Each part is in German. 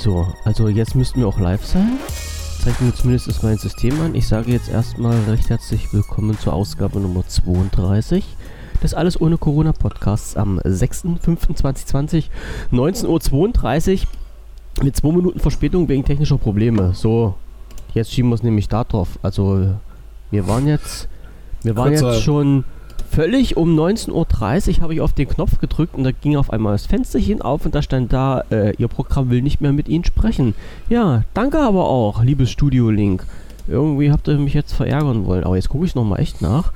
So, also jetzt müssten wir auch live sein. Zeigt mir zumindest mein System an. Ich sage jetzt erstmal recht herzlich willkommen zur Ausgabe Nummer 32 des Alles ohne Corona Podcasts am 6.5.2020, 19.32 Uhr mit 2 Minuten Verspätung wegen technischer Probleme. So, jetzt schieben wir es nämlich da drauf. Also, wir waren jetzt, wir waren jetzt schon völlig um 19.30 Uhr habe ich auf den Knopf gedrückt und da ging auf einmal das Fensterchen auf und da stand da, äh, Ihr Programm will nicht mehr mit Ihnen sprechen. Ja, danke aber auch, liebes Studio Link. Irgendwie habt ihr mich jetzt verärgern wollen, aber jetzt gucke ich nochmal echt nach.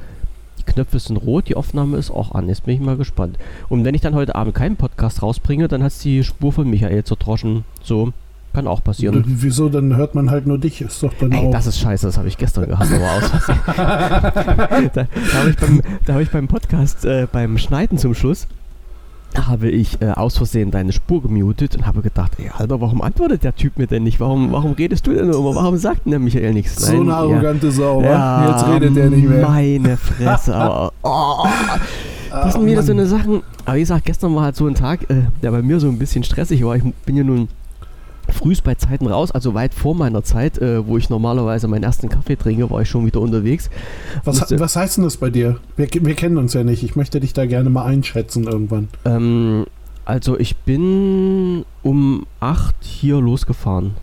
Die Knöpfe sind rot, die Aufnahme ist auch an. Jetzt bin ich mal gespannt. Und wenn ich dann heute Abend keinen Podcast rausbringe, dann hat es die Spur von Michael zertroschen. So, kann auch passieren. Wieso? Dann hört man halt nur dich. Ist doch dann Ey, auch. Das ist scheiße, das habe ich gestern gehabt, aber aus da, da habe ich, beim, hab ich beim Podcast, äh, beim Schneiden zum Schluss, habe ich äh, aus Versehen deine Spur gemutet und habe gedacht, ey, Alter, warum antwortet der Typ mir denn nicht? Warum, warum redest du denn immer? Warum sagt denn der Michael nichts? Nein, so eine arrogante ja, Sau, ja, jetzt redet der nicht mehr. Meine Fresse, aber oh, das sind wieder so eine Sachen. Aber wie gesagt, gestern war halt so ein Tag, äh, der bei mir so ein bisschen stressig war. Ich bin ja nun frühst bei Zeiten raus, also weit vor meiner Zeit, äh, wo ich normalerweise meinen ersten Kaffee trinke, war ich schon wieder unterwegs. Was, Musste, was heißt denn das bei dir? Wir, wir, kennen uns ja nicht. Ich möchte dich da gerne mal einschätzen irgendwann. Ähm, also ich bin um 8 hier losgefahren.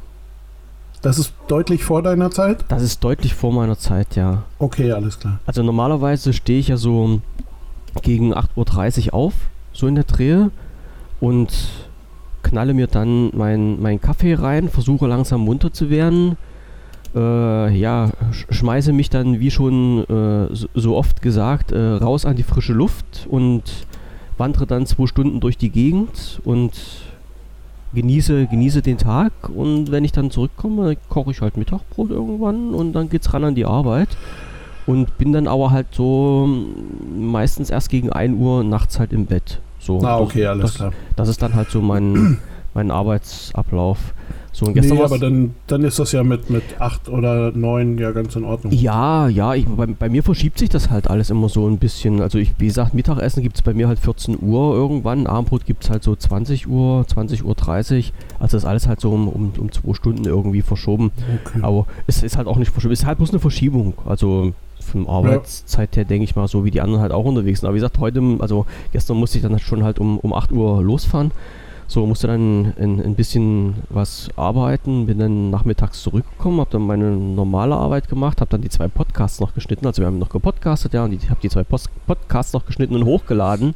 Das ist deutlich vor deiner Zeit? Das ist deutlich vor meiner Zeit, ja. Okay, alles klar. Also normalerweise stehe ich ja so gegen 8.30 Uhr auf, so in der Drehe. Und knalle mir dann meinen mein Kaffee rein, versuche langsam munter zu werden. Äh, ja, sch schmeiße mich dann, wie schon äh, so, oft gesagt, äh, raus an die frische Luft und wandere dann zwei Stunden durch die Gegend und genieße, genieße den Tag. Und wenn ich dann zurückkomme, koche ich halt Mittagbrot irgendwann und dann geht's ran an die Arbeit. Und bin dann aber halt so meistens erst gegen 1 Uhr nachts halt im Bett. So, ah, okay, alles das, klar. Das ist dann halt so mein, mein Arbeitsablauf. So, und gestern nee, aber dann, dann ist das ja mit, mit acht oder neun ja ganz in Ordnung. Ja, ja, ich, bei, bei mir verschiebt sich das halt alles immer so ein bisschen. Also ich, wie gesagt, Mittagessen gibt es bei mir halt 14 Uhr irgendwann, Abendbrot gibt es halt so 20 Uhr, 20 Uhr 30. Also das ist alles halt so um, um, um zwei Stunden irgendwie verschoben. Okay. Aber es ist halt auch nicht verschoben, es ist halt bloß eine Verschiebung. Also vom Arbeitszeit her, denke ich mal, so wie die anderen halt auch unterwegs sind. Aber wie gesagt, heute, also gestern musste ich dann schon halt um, um 8 Uhr losfahren. So, musste dann ein, ein bisschen was arbeiten, bin dann nachmittags zurückgekommen, habe dann meine normale Arbeit gemacht, habe dann die zwei Podcasts noch geschnitten. Also wir haben noch gepodcastet, ja, und ich habe die zwei Post Podcasts noch geschnitten und hochgeladen,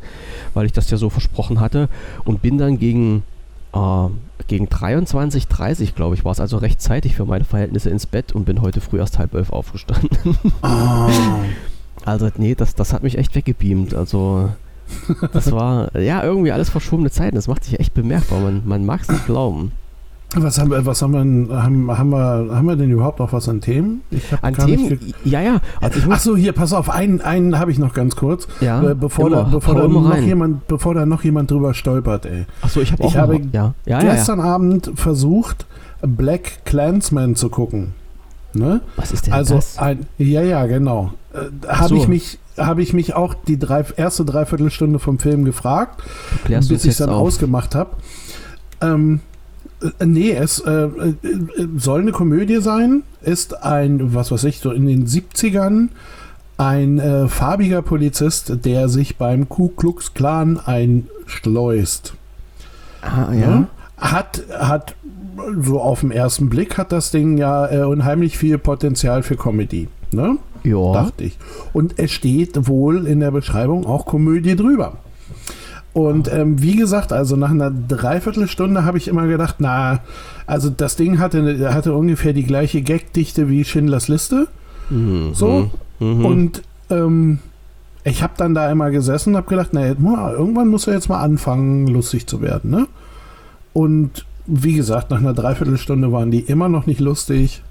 weil ich das ja so versprochen hatte. Und bin dann gegen äh, gegen 23.30 glaube ich, war es also rechtzeitig für meine Verhältnisse ins Bett und bin heute früh erst halb elf aufgestanden. Oh. Also, nee, das, das hat mich echt weggebeamt. Also, das war, ja, irgendwie alles verschobene Zeiten. Das macht sich echt bemerkbar. Man, man mag es nicht glauben. Was haben wir, was haben wir, haben, haben wir, haben wir denn überhaupt noch was an Themen? an Themen? Ja, ja. Also Ach so, hier, pass auf, einen, einen habe ich noch ganz kurz. Ja, äh, bevor, immer, da, bevor, da noch jemand, bevor da noch jemand drüber stolpert, ey. Ach so, ich, hab auch ich habe ja. Ja, gestern ja, Abend versucht, Black Clansman zu gucken. Ne? Was ist denn also das? Ein, ja, ja, genau. Äh, habe so. ich mich habe ich mich auch die drei, erste Dreiviertelstunde vom Film gefragt, bis ich es dann auf. ausgemacht habe. Ähm, äh, nee, es äh, äh, soll eine Komödie sein, ist ein, was weiß ich, so in den 70ern ein äh, farbiger Polizist, der sich beim Ku Klux Klan einschleust. Ah, ja. ja. Hat, hat so auf den ersten Blick hat das Ding ja äh, unheimlich viel Potenzial für Comedy. Ne? Ja. Dachte ich. Und es steht wohl in der Beschreibung auch Komödie drüber. Und ähm, wie gesagt, also nach einer Dreiviertelstunde habe ich immer gedacht, na, also das Ding hatte, hatte ungefähr die gleiche Gagdichte wie Schindlers Liste. Mhm. So. Mhm. Und ähm, ich habe dann da immer gesessen und habe gedacht, na, irgendwann muss er jetzt mal anfangen, lustig zu werden. Ne? Und wie gesagt, nach einer Dreiviertelstunde waren die immer noch nicht lustig.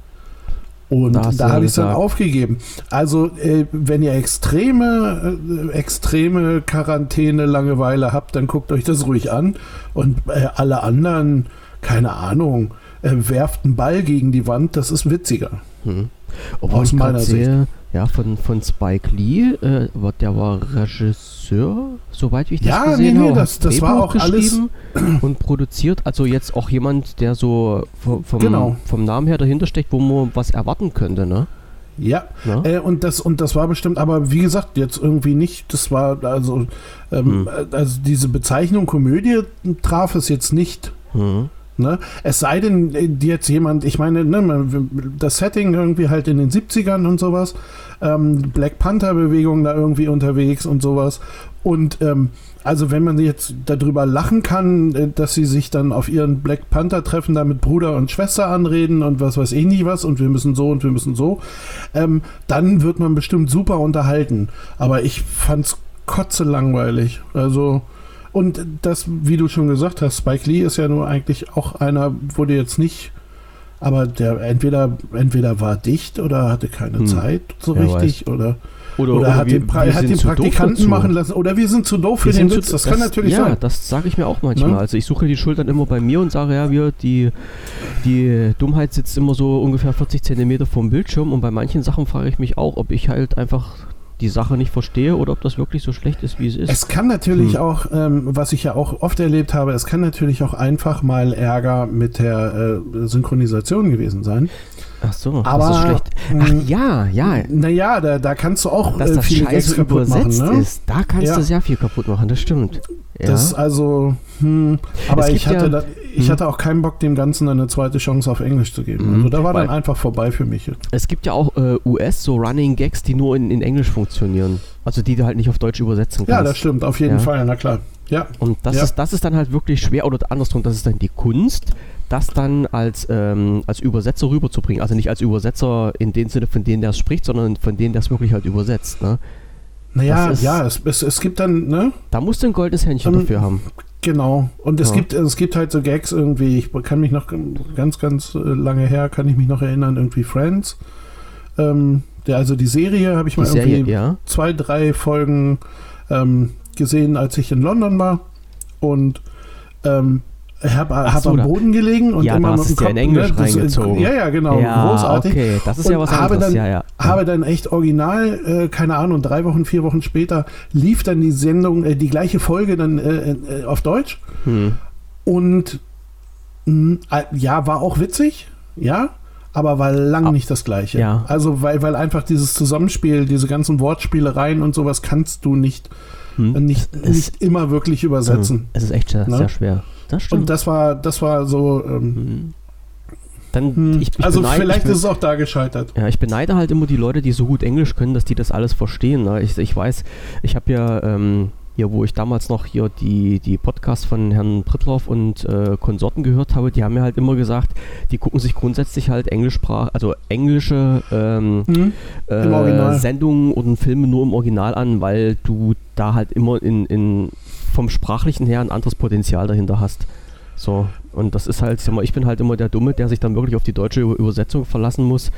Und da, da habe ich es dann aufgegeben. Also, äh, wenn ihr extreme, äh, extreme Quarantäne, Langeweile habt, dann guckt euch das ruhig an. Und äh, alle anderen, keine Ahnung, äh, werft einen Ball gegen die Wand, das ist witziger. Hm. Obwohl Aus meiner Sicht. Ja, von, von Spike Lee, äh, der war Regisseur, soweit ich das Ja, gesehen nee, nee, habe. das- das war auch alles- und produziert. Also jetzt auch jemand, der so vom, Genau. vom Namen her dahinter steckt, wo man was erwarten könnte, ne? Ja, Ja. äh, und, das, und das war bestimmt, aber wie gesagt, jetzt irgendwie nicht, das war also, ähm, Hm. äh, also diese Bezeichnung Komödie traf es jetzt nicht. Mhm. Ne? Es sei denn, äh, jetzt jemand, ich meine, ne, das Setting irgendwie halt in den 70ern und sowas, ähm, Black Panther-Bewegung da irgendwie unterwegs und sowas. Und ähm, also wenn man jetzt darüber lachen kann, äh, dass sie sich dann auf ihren Black Panther-Treffen da mit Bruder und Schwester anreden und was weiß ich nicht was und wir müssen so und wir müssen so, ähm, dann wird man bestimmt super unterhalten. Aber ich fand's kotze langweilig. Also und das, wie du schon gesagt hast, Spike Lee ist ja nur eigentlich auch einer, wurde jetzt nicht, aber der entweder, entweder war dicht oder hatte keine Hm. Zeit so Wer richtig oder, Oder, oder, hat wir- den, pra hat den Praktikanten machen lassen oder wir sind zu doof für Wir den Witz. zu- Das, kann natürlich ja, sein. das sage ich mir auch manchmal. Ne? Also ich suche die Schuld dann immer bei mir und sage, ja, wir, die, die Dummheit sitzt immer so ungefähr 40 Zentimeter vom Bildschirm und bei manchen Sachen frage ich mich auch, ob ich halt einfach die Sache nicht verstehe oder ob das wirklich so schlecht ist, wie es ist. Es kann natürlich Hm. auch, ähm, was ich ja auch oft erlebt habe, es kann natürlich auch einfach mal Ärger mit der äh, Synchronisation gewesen sein. Ach so, Aber, das ist schlecht. Ach mh, ja, ja, Naja, da, da kannst du auch dass äh, das viele Gags scheiße kaputt machen. übersetzt Ne? ist, da kannst Ja. du sehr viel kaputt machen, das stimmt. Ja. Das ist also, hm, aber ich hatte, ja- da, ich hm. hatte auch keinen Bock, dem Ganzen eine zweite Chance auf Englisch zu geben. Mhm. Also da war dann Weil- einfach vorbei für mich. Es gibt ja auch äh, US, so Running Gags, die nur in, in Englisch funktionieren. Also die du halt nicht auf Deutsch übersetzen Ja, kannst. das stimmt, auf jeden Ja. Fall, na klar. Ja, Und das, Ja. ist, das ist dann halt wirklich schwer, oder andersrum, das ist dann die Kunst, das dann als, ähm, als Übersetzer rüberzubringen. Also nicht als Übersetzer in dem Sinne, von denen der es spricht, sondern von denen der es wirklich halt übersetzt. Ne? Naja, ist- ja, es, es, es gibt dann, ne, Da musst du ein goldenes Händchen Ähm, dafür haben. genau. Und es Ja. gibt, es gibt halt so Gags irgendwie, ich kann mich noch ganz, ganz äh, lange her, kann ich mich noch erinnern, irgendwie Friends. Ähm, der, also die Serie habe ich Die mal Serie, irgendwie ja. zwei, drei Folgen ähm, gesehen, als ich in London war. Und ähm, habe hab so, am Boden gelegen und Ja, immer mit dem ja in Kopf, Englisch ne, reingezogen. Ja, ja, genau. ja, großartig. okay, das ist Und ja was habe anderes. dann- ja, ja. Habe dann echt original, äh, keine Ahnung, drei Wochen, vier Wochen später lief dann die Sendung, äh, die gleiche Folge dann äh, äh, auf Deutsch. Hm. Und mh, äh, ja, war auch witzig, ja, aber war lang nicht das gleiche. ja. Also, weil, weil einfach dieses Zusammenspiel, diese ganzen Wortspielereien und sowas kannst du nicht, Hm. nicht, Es- nicht immer wirklich übersetzen. Es ist echt sehr, Ne? sehr schwer. Das stimmt. Und das war, das war so. Ähm, Hm. Dann, hm, ich, ich also beneide- vielleicht ich, ist es auch da gescheitert. Ja, ich beneide halt immer die Leute, die so gut Englisch können, dass die das alles verstehen. Ne? Ich, ich weiß, ich habe ja ähm, hier, wo ich damals noch hier die, die Podcasts von Herrn Prittloff und äh, Konsorten gehört habe, die haben mir halt immer gesagt, die gucken sich grundsätzlich halt Englischsprach, also englische ähm, Hm? Original. äh, Sendungen und Filme nur im Original an, weil du da halt immer in, in vom sprachlichen her ein anderes Potenzial dahinter hast. So, und das ist halt, sag mal, ich bin halt immer der Dumme, der sich dann wirklich auf die deutsche Über- Übersetzung verlassen muss,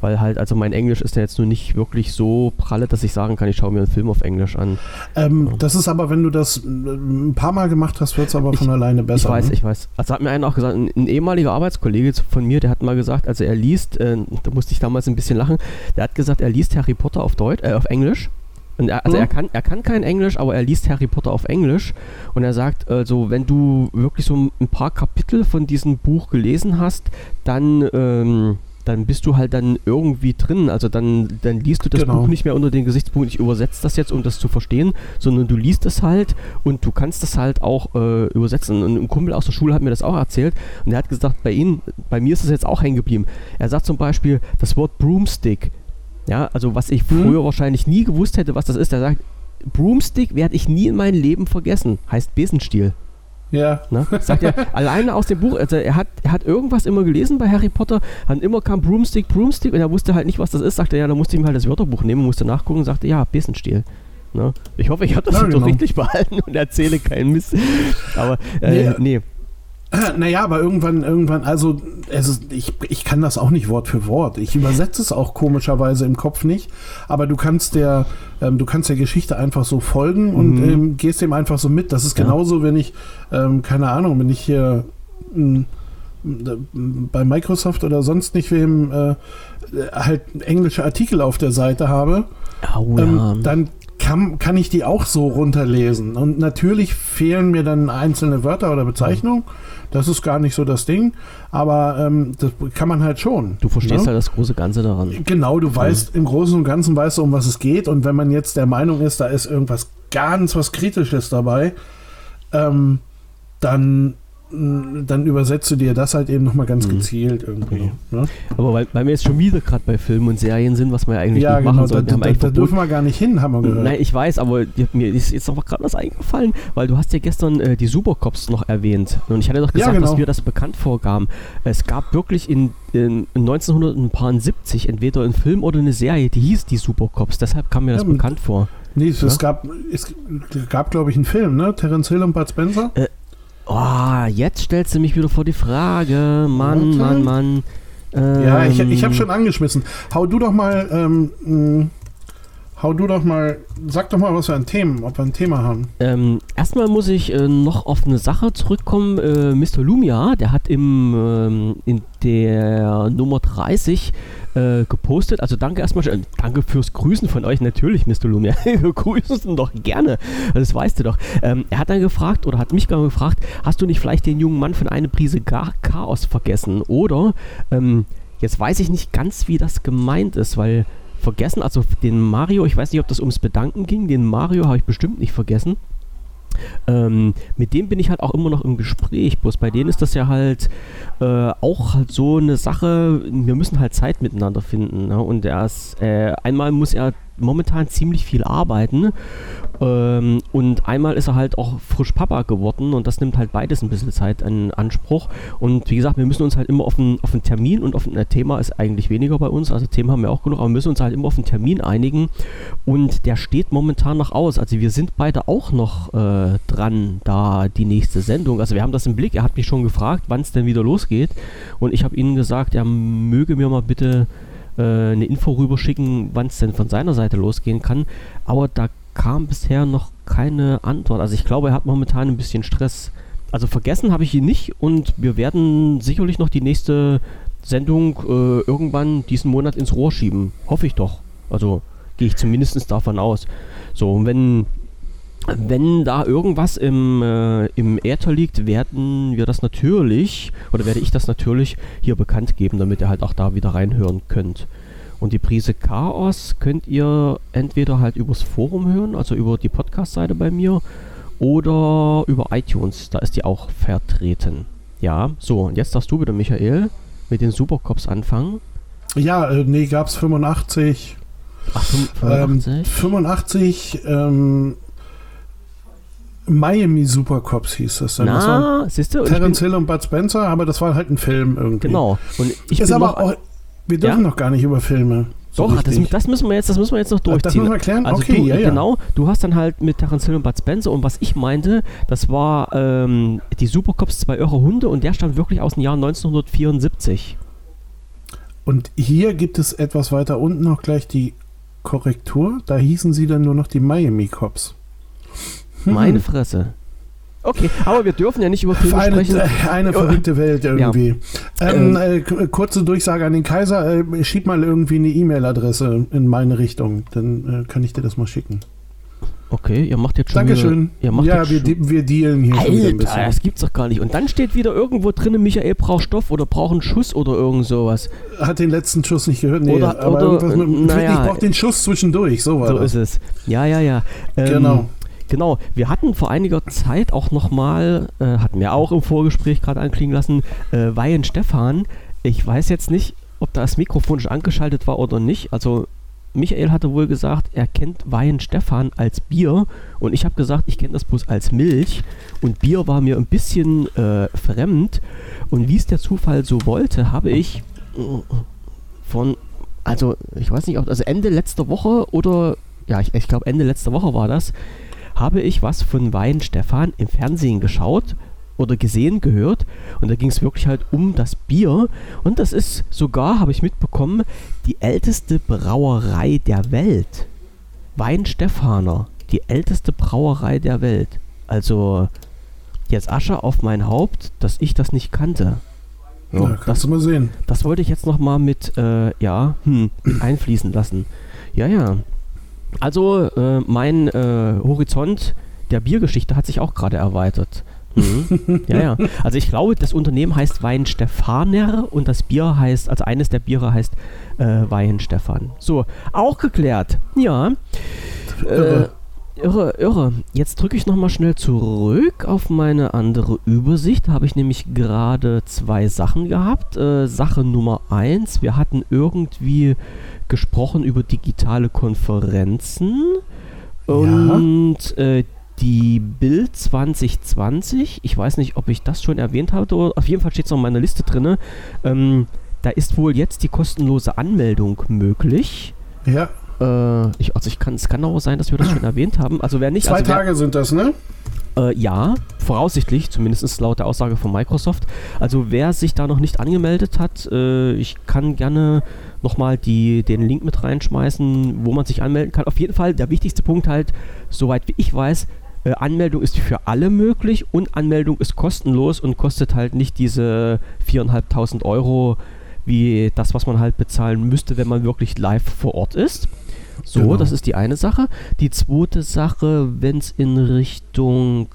weil halt, also mein Englisch ist ja jetzt nur nicht wirklich so pralle, dass ich sagen kann, ich schaue mir einen Film auf Englisch an. Ähm, das ist aber, wenn du das äh, ein paar Mal gemacht hast, wird es aber Ich- von alleine besser. ich weiß, ne? ich weiß. Also hat mir einer auch gesagt, ein, ein ehemaliger Arbeitskollege von mir, der hat mal gesagt, also er liest, äh, da musste ich damals ein bisschen lachen, der hat gesagt, er liest Harry Potter auf Deutsch, äh, auf Englisch. Und er, also Mhm. er kann, er kann kein Englisch, aber er liest Harry Potter auf Englisch. Und er sagt, also wenn du wirklich so ein paar Kapitel von diesem Buch gelesen hast, dann, ähm, dann bist du halt dann irgendwie drin. Also dann, dann liest du das Genau. Buch nicht mehr unter den Gesichtspunkt, ich übersetze das jetzt, um das zu verstehen, sondern du liest es halt und du kannst das halt auch äh, übersetzen. Und ein Kumpel aus der Schule hat mir das auch erzählt und er hat gesagt, bei ihm, bei mir ist das jetzt auch hängen geblieben. Er sagt zum Beispiel das Wort Broomstick. Ja, also was ich Mhm. früher wahrscheinlich nie gewusst hätte, was das ist. Er sagt, Broomstick werde ich nie in meinem Leben vergessen. Heißt Besenstiel. Ja, Ne? Sagt er alleine aus dem Buch. Also er hat, er hat irgendwas immer gelesen bei Harry Potter. Dann immer kam Broomstick, Broomstick und er wusste halt nicht, was das ist. Sagte er, ja, dann musste ich ihm halt das Wörterbuch nehmen, musste nachgucken und sagte, ja, Besenstiel. Ne? Ich hoffe, ich habe das Ja, genau. richtig behalten und erzähle keinen Mist. Aber äh, Nee. nee. naja, aber irgendwann, irgendwann, also ist, ich, ich kann das auch nicht Wort für Wort. Ich übersetze es auch komischerweise im Kopf nicht. Aber du kannst der, ähm, du kannst der Geschichte einfach so folgen und Mhm. ähm, gehst dem einfach so mit. Das ist Ja. genauso, wenn ich, ähm, keine Ahnung, wenn ich hier, mh, bei Microsoft oder sonst nicht wem äh, halt englische Artikel auf der Seite habe, oh, ja. dann kann, kann ich die auch so runterlesen. Und natürlich fehlen mir dann einzelne Wörter oder Bezeichnungen. Das ist gar nicht so das Ding. Aber ähm, das kann man halt schon. Du verstehst ne? halt das große Ganze daran. Genau, du weißt, im Großen und Ganzen weißt du, um was es geht. Und wenn man jetzt der Meinung ist, da ist irgendwas ganz was Kritisches dabei, ähm, dann dann übersetzt du dir das halt eben nochmal ganz mhm. gezielt irgendwie. Genau. Ne? Aber weil, weil wir jetzt schon wieder gerade bei Filmen und Serien sind, was wir ja eigentlich ja, nicht genau, machen sollten. Da, da, da dürfen wir gar nicht hin, haben wir gehört. Nein, ich weiß, aber mir ist jetzt noch gerade was eingefallen, weil du hast ja gestern äh, die Supercops noch erwähnt. Und ich hatte doch gesagt, ja, genau. dass wir das bekannt vorgaben. Es gab wirklich in, in 1970 entweder einen Film oder eine Serie, die hieß die Supercops. Deshalb kam mir das ja, bekannt vor. Nee, es, ja? gab, es gab, glaube ich, einen Film, ne? Terence Hill und Bud Spencer. Äh, Oh, jetzt stellst du mich wieder vor die Frage. Mann. Mann, Mann. Ähm, ja, ich, ich habe schon angeschmissen. Hau du doch mal, ähm, hau du doch mal, sag doch mal, was wir an Themen, ob wir ein Thema haben. Ähm, erstmal muss ich äh, noch auf eine Sache zurückkommen. Äh, Mr. Lumia, der hat im, ähm, in der Nummer 30 äh, gepostet. Also danke erstmal, äh, danke fürs Grüßen von euch natürlich, Mr. Lumia. Wir grüßen doch gerne. Das weißt du doch. Ähm, er hat dann gefragt oder hat mich gar gefragt, hast du nicht vielleicht den jungen Mann von einer Prise Chaos vergessen? Oder ähm, jetzt weiß ich nicht ganz, wie das gemeint ist, weil vergessen, also den Mario, ich weiß nicht, ob das ums Bedanken ging, den Mario habe ich bestimmt nicht vergessen. Ähm, mit dem bin ich halt auch immer noch im Gespräch. Bloß bei denen ist das ja halt äh, auch halt so eine Sache. Wir müssen halt Zeit miteinander finden. Ne? Und er ist, äh, einmal muss er momentan ziemlich viel arbeiten. Ähm, und einmal ist er halt auch frisch Papa geworden und das nimmt halt beides ein bisschen Zeit in Anspruch. Und wie gesagt, wir müssen uns halt immer auf einen, auf einen Termin und auf ein Thema ist eigentlich weniger bei uns. Also Themen haben wir auch genug, aber wir müssen uns halt immer auf einen Termin einigen. Und der steht momentan noch aus. Also wir sind beide auch noch äh, dran, da die nächste Sendung. Also wir haben das im Blick. Er hat mich schon gefragt, wann es denn wieder losgeht. Und ich habe ihnen gesagt, er möge mir mal bitte äh, eine Info rüberschicken, wann es denn von seiner Seite losgehen kann. Aber da kam bisher noch keine Antwort. Also ich glaube, er hat momentan ein bisschen Stress. Also vergessen habe ich ihn nicht und wir werden sicherlich noch die nächste Sendung äh, irgendwann diesen Monat ins Rohr schieben. Hoffe ich doch. Also gehe ich zumindest davon aus. So, und wenn wenn da irgendwas im, äh, im Äther liegt, werden wir das natürlich, oder werde ich das natürlich hier bekannt geben, damit ihr halt auch da wieder reinhören könnt. Und die Prise Chaos könnt ihr entweder halt übers Forum hören, also über die Podcast-Seite bei mir, oder über iTunes, da ist die auch vertreten. Ja, so, und jetzt darfst du wieder, Michael, mit den Supercops anfangen. Ja, äh, nee, gab's 85. Ach, 85? Ähm, 85, ähm, Miami Supercops hieß das dann. Na, siehst du? Terence Hill und Bud Spencer, aber das war halt ein Film irgendwie. Genau. Und ich ist aber auch, wir dürfen ja? noch gar nicht über Filme. So Doch, das, das, müssen wir jetzt, das müssen wir jetzt noch durchziehen. Das müssen wir erklären? Also okay, du, ja, ja. Genau, du hast dann halt mit Terence Hill und Bud Spencer und was ich meinte, das war ähm, die Supercops zwei irre Hunde und der stammt wirklich aus dem Jahr 1974. Und hier gibt es etwas weiter unten noch gleich die Korrektur. Da hießen sie dann nur noch die Miami Cops. Hm. Meine Fresse. Okay, aber wir dürfen ja nicht über Filme eine, sprechen. Eine verrückte Welt irgendwie. Ja. Ähm, äh, kurze Durchsage an den Kaiser. Äh, schieb mal irgendwie eine E-Mail-Adresse in meine Richtung. Dann äh, kann ich dir das mal schicken. Okay, ihr macht jetzt schon Dankeschön. Wieder, ihr macht ja, wir, schon, wir dealen hier Alter, schon ein bisschen. das gibt's doch gar nicht. Und dann steht wieder irgendwo drin, Michael braucht Stoff oder braucht einen Schuss oder irgend sowas. Hat den letzten Schuss nicht gehört? Nee, oder, aber oder, mit, naja, ich brauche den Schuss zwischendurch. So war So das. ist es. Ja, ja, ja. Ähm, genau. Genau, wir hatten vor einiger Zeit auch nochmal, äh, hatten wir auch im Vorgespräch gerade anklingen lassen, äh, Weihen Stefan. Ich weiß jetzt nicht, ob das Mikrofon schon angeschaltet war oder nicht. Also Michael hatte wohl gesagt, er kennt Weihen Stefan als Bier und ich habe gesagt, ich kenne das bloß als Milch und Bier war mir ein bisschen äh, fremd und wie es der Zufall so wollte, habe ich von, also ich weiß nicht, ob also Ende letzter Woche oder ja, ich, ich glaube Ende letzter Woche war das, habe ich was von Wein Stefan im Fernsehen geschaut oder gesehen, gehört. Und da ging es wirklich halt um das Bier. Und das ist sogar, habe ich mitbekommen, die älteste Brauerei der Welt. Wein Stefaner, die älteste Brauerei der Welt. Also jetzt Asche auf mein Haupt, dass ich das nicht kannte. Ja, Ja, kannst das, du mal sehen. das wollte ich jetzt nochmal mit, äh, ja, hm, mit einfließen lassen. Ja, ja. Also, äh, mein äh, Horizont der Biergeschichte hat sich auch gerade erweitert. Mhm. ja, ja. Also ich glaube, das Unternehmen heißt Wein Stefaner und das Bier heißt, also eines der Biere heißt äh, Wein Stefan. So, auch geklärt. Ja. Irre. Äh, irre, irre. Jetzt drücke ich nochmal schnell zurück auf meine andere Übersicht. Da habe ich nämlich gerade zwei Sachen gehabt. Äh, Sache Nummer eins, wir hatten irgendwie gesprochen über digitale Konferenzen. Und äh, die Bild 2020, ich weiß nicht, ob ich das schon erwähnt hatte, oder auf jeden Fall steht es noch in meiner Liste drin. Ähm, da ist wohl jetzt die kostenlose Anmeldung möglich. Ja, Äh, ich, also ich kann, es kann auch sein, dass wir das schon erwähnt haben. Also wer nicht, zwei also wer, Tage sind das, ne? äh, ja, voraussichtlich, zumindest laut der Aussage von Microsoft. Also wer sich da noch nicht angemeldet hat, äh, ich kann gerne nochmal den Link mit reinschmeißen, wo man sich anmelden kann. Auf jeden Fall der wichtigste Punkt halt, soweit wie ich weiß, äh, Anmeldung ist für alle möglich und Anmeldung ist kostenlos und kostet halt nicht diese 4.500 Euro wie das, was man halt bezahlen müsste, wenn man wirklich live vor Ort ist. So, Genau. das ist die eine Sache. Die zweite Sache, wenn es in Richtung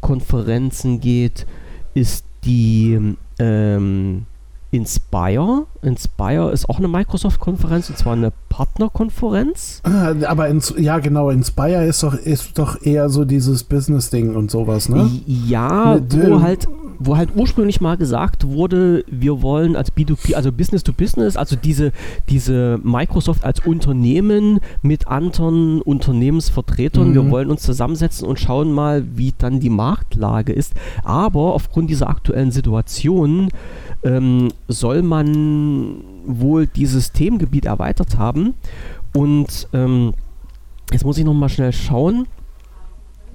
Konferenzen geht, ist die ähm, Inspire. Inspire ist auch eine Microsoft-Konferenz und zwar eine Partnerkonferenz. Ah, Aber ins, ja, genau, Inspire ist doch, ist doch eher so dieses Business-Ding und sowas, ne? Ja, wo halt, wo halt ursprünglich mal gesagt wurde, wir wollen als B2B, also Business to Business, also diese, diese Microsoft als Unternehmen mit anderen Unternehmensvertretern, Mhm. wir wollen uns zusammensetzen und schauen mal, wie dann die Marktlage ist. Aber aufgrund dieser aktuellen Situation ähm, soll man wohl dieses Themengebiet erweitert haben. Und ähm, jetzt muss ich noch mal schnell schauen.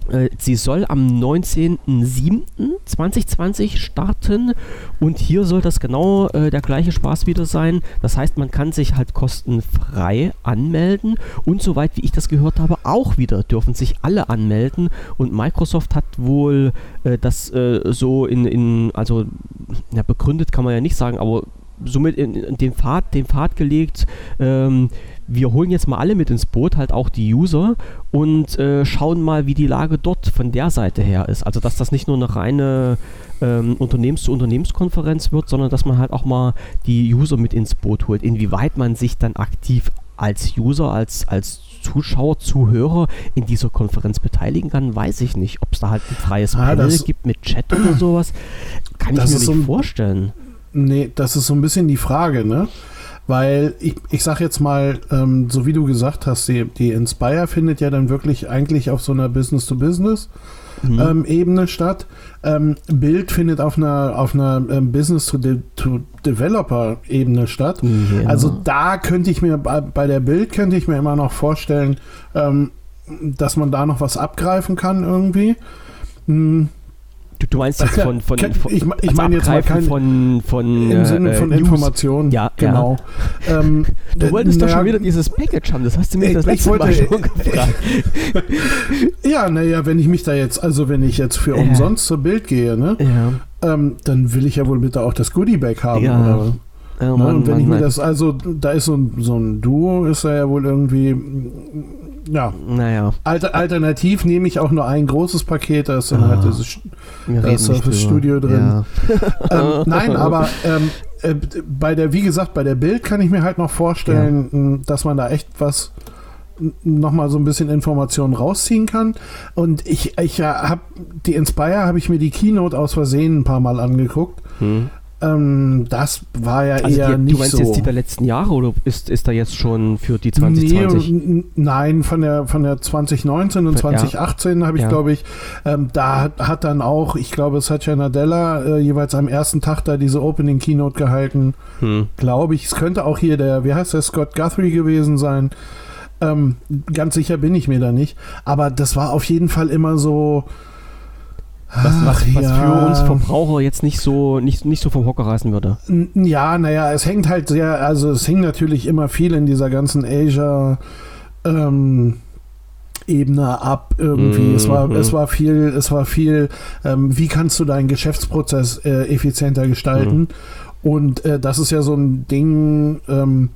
Äh, Sie soll am 19.07.2020 starten. Und hier soll das genau äh, der gleiche Spaß wieder sein. Das heißt, man kann sich halt kostenfrei anmelden. Und soweit wie ich das gehört habe, auch wieder dürfen sich alle anmelden. Und Microsoft hat wohl äh, das äh, so in, in, also ja, begründet kann man ja nicht sagen, aber somit in, in den, Pfad, den Pfad gelegt, ähm, wir holen jetzt mal alle mit ins Boot, halt auch die User und äh, schauen mal, wie die Lage dort von der Seite her ist. Also, dass das nicht nur eine reine ähm, Unternehmens-zu-Unternehmenskonferenz wird, sondern dass man halt auch mal die User mit ins Boot holt. Inwieweit man sich dann aktiv als User, als, als Zuschauer, Zuhörer in dieser Konferenz beteiligen kann, weiß ich nicht. Ob es da halt ein freies Ah, Panel gibt mit Chat oder sowas, kann ich mir nicht so vorstellen. Nee, das ist so ein bisschen die Frage, ne? Weil ich, ich sag jetzt mal, ähm, so wie du gesagt hast, die, die Inspire findet ja dann wirklich eigentlich auf so einer Mhm. Business-to-Business-Ebene statt. Ähm, Bild findet auf einer, auf einer ähm, Business-to-Developer-Ebene statt. Ja. Also da könnte ich mir, bei, bei der Bild könnte ich mir immer noch vorstellen, ähm, dass man da noch was abgreifen kann irgendwie. Hm, Du, du meinst jetzt von, von, von ich ich als meine jetzt mal kein- von, von Im äh, Sinne äh, von News. Informationen. Ja, genau. Ähm, Du äh, wolltest doch schon wieder dieses Package haben, das hast du mir Ich- das letzte Mal wollte- schon gefragt. Ja, naja, wenn ich mich da jetzt, also wenn ich jetzt für Ja. umsonst zur Bild gehe, ne, Ja, ähm, dann will ich ja wohl bitte auch das Goodie-Bag haben. Ja. Oder, oh? Mann, Und wenn Mann, ich mir Mann. das, also da ist so ein, so ein Duo, ist da ja wohl irgendwie, ja, Naja, alter, alternativ nehme ich auch nur ein großes Paket, da ist dann Ah. halt dieses, wir Da reden ist nicht Surface. Studio drin. Ja. ähm, nein, aber ähm, äh, bei der, wie gesagt, bei der Bild kann ich mir halt noch vorstellen, mh, dass man da echt was nochmal so ein bisschen Informationen rausziehen kann. Und ich, ich ja, habe die Inspire, habe ich mir die Keynote aus Versehen ein paar Mal angeguckt. Hm. Ähm, das war ja Also eher die, nicht du meinst so. jetzt die der letzten Jahre oder ist, ist da jetzt schon für die 2020? Nee, nein, von der von der 2019 und Ja. 2018 habe ich, Ja. glaube ich, ähm, da hat, hat dann auch, ich glaube, Satya Nadella äh, jeweils am ersten Tag da diese Opening Keynote gehalten. Hm. Glaube ich. Es könnte auch hier der, wie heißt der, Scott Guthrie gewesen sein. Ähm, ganz sicher bin ich mir da nicht. Aber das war auf jeden Fall immer so. Was, was, ach was ja. für uns Verbraucher jetzt nicht so, nicht, nicht so vom Hocker reißen würde. Ja, naja, es hängt halt sehr, also es hing natürlich immer viel in dieser ganzen Asia ähm, Ebene ab irgendwie. Es war, Mhm. es war viel, es war viel, ähm, wie kannst du deinen Geschäftsprozess äh, effizienter gestalten? Und äh, das ist ja so ein Ding, ähm,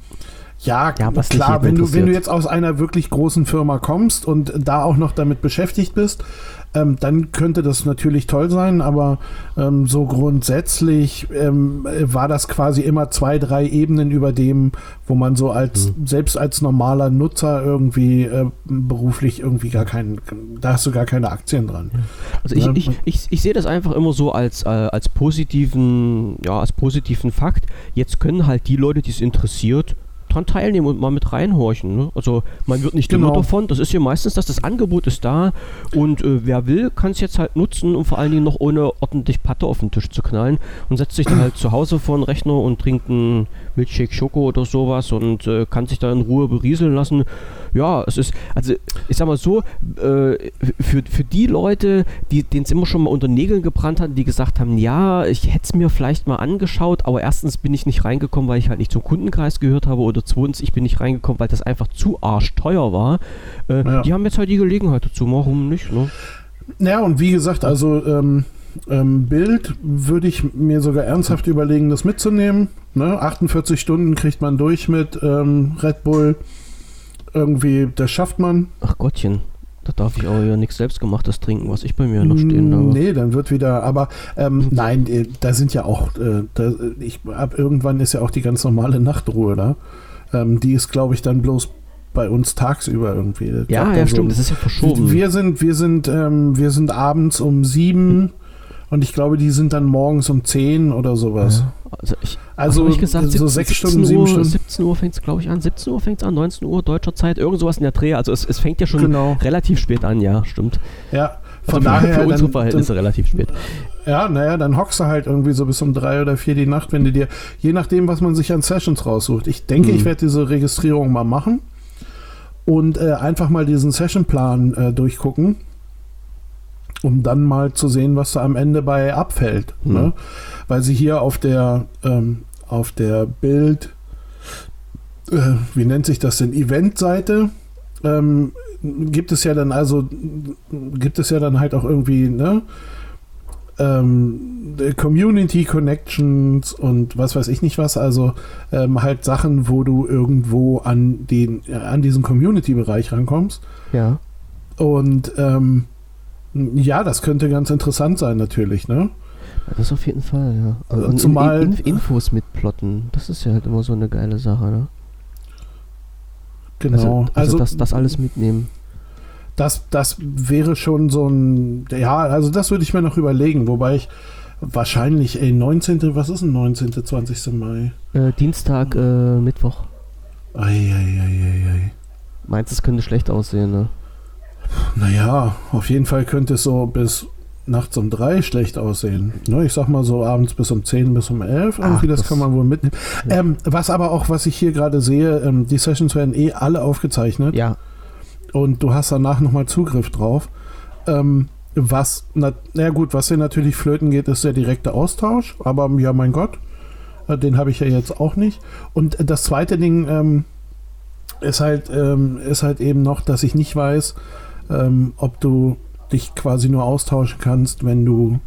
ja, Ja, klar, wenn du, wenn du jetzt aus einer wirklich großen Firma kommst und da auch noch damit beschäftigt bist, ähm, dann könnte das natürlich toll sein, aber ähm, so grundsätzlich ähm, war das quasi immer zwei, drei Ebenen über dem, wo man so als, Mhm. selbst als normaler Nutzer irgendwie äh, beruflich irgendwie gar keinen, da hast du gar keine Aktien dran. Also ich, Ja. ich, ich, ich sehe das einfach immer so als, äh, als positiven, ja, als positiven Fakt. Jetzt können halt die Leute, die es interessiert, dran teilnehmen und mal mit reinhorchen. Ne? Also man wird nicht Genau. davon. Das ist ja meistens, dass das Angebot ist da und äh, wer will, kann es jetzt halt nutzen und vor allen Dingen noch ohne ordentlich Patte auf den Tisch zu knallen und setzt sich dann halt zu Hause vor den Rechner und trinkt einen Milchshake Schoko oder sowas und äh, kann sich da in Ruhe berieseln lassen. Ja, es ist, also ich sag mal so, äh, für, für die Leute, die denen es immer schon mal unter Nägeln gebrannt hat, die gesagt haben, ja, ich hätte es mir vielleicht mal angeschaut, aber erstens bin ich nicht reingekommen, weil ich halt nicht zum Kundenkreis gehört habe oder zweitens, ich bin nicht reingekommen, weil das einfach zu arschteuer war. Äh, Ja. Die haben jetzt halt die Gelegenheit dazu, warum nicht, ne? Ja, und wie gesagt, also ähm, ähm, Bild würde ich mir sogar ernsthaft überlegen, das mitzunehmen. Ne? 48 Stunden kriegt man durch mit ähm, Red Bull. Irgendwie, das schafft man. Ach Gottchen, da darf ich auch ja nichts selbstgemachtes trinken, was ich bei mir noch stehen habe. Nee, dann wird wieder, aber ähm, nein, äh, da sind ja auch, äh, da, ich, ab irgendwann ist ja auch die ganz normale Nachtruhe da. Ähm, die ist, glaube ich, dann bloß bei uns tagsüber irgendwie. Ja, ja, dann so- stimmt, das ist ja verschoben. Wir sind, wir sind, ähm, wir sind abends um sieben und ich glaube, die sind dann morgens um zehn oder sowas. Also ich, Also ich gesagt, so 17 sechs 17 Stunden, sieben Uhr, Stunden. 17 Uhr fängt es, glaube ich, an. 17 Uhr fängt es an, 19 Uhr deutscher Zeit, irgend sowas in der Dreh. Also es, es fängt ja schon Genau. relativ spät an, ja, stimmt. Ja, Also von für, daher. für unsere dann, Verhältnisse relativ spät. dann, ja, naja, dann hockst du halt irgendwie so bis um drei oder vier die Nacht, wenn du dir, je nachdem, was man sich an Sessions raussucht. Ich denke, Hm. ich werde diese Registrierung mal machen und äh, einfach mal diesen Sessionplan äh, durchgucken, um dann mal zu sehen, was da am Ende bei abfällt. Hm. Ne? Weil sie hier auf der, ähm, auf der Bild, äh, wie nennt sich das denn, Eventseite, ähm, gibt es ja dann also, gibt es ja dann halt auch irgendwie, ne? Ähm, Community Connections und was weiß ich nicht was, also ähm, halt Sachen, wo du irgendwo an den, äh, an diesen Community-Bereich rankommst. Ja. Und ähm, ja, das könnte ganz interessant sein, natürlich, ne? Das auf jeden Fall, ja. Also Und zumal- in, in, Infos mitplotten, das ist ja halt immer so eine geile Sache, ne? Genau. Also, also, das, das alles mitnehmen. das, das wäre schon so ein, ja, also das würde ich mir noch überlegen, wobei ich wahrscheinlich, ey, 19., was ist denn 19., 20. Mai? Äh, Dienstag, äh, Mittwoch. Eieieiei. Meinst du, es könnte schlecht aussehen, ne? Naja, auf jeden Fall könnte es so bis nachts um drei schlecht aussehen. Ne, ich sag mal so abends bis um 10, bis um 11. Ach, Irgendwie, das, das- kann man wohl mitnehmen. Ähm, was aber auch, was ich hier gerade sehe, ähm, die Sessions werden eh alle aufgezeichnet. Ja. und du hast danach nochmal Zugriff drauf. Ähm, was, na, na gut, was dir natürlich flöten geht, ist der direkte Austausch, aber ja, mein Gott, äh, den habe ich ja jetzt auch nicht. Und das zweite Ding ähm, ist halt, ähm, ist halt eben noch, dass ich nicht weiß, ähm, ob du dich quasi nur austauschen kannst, wenn du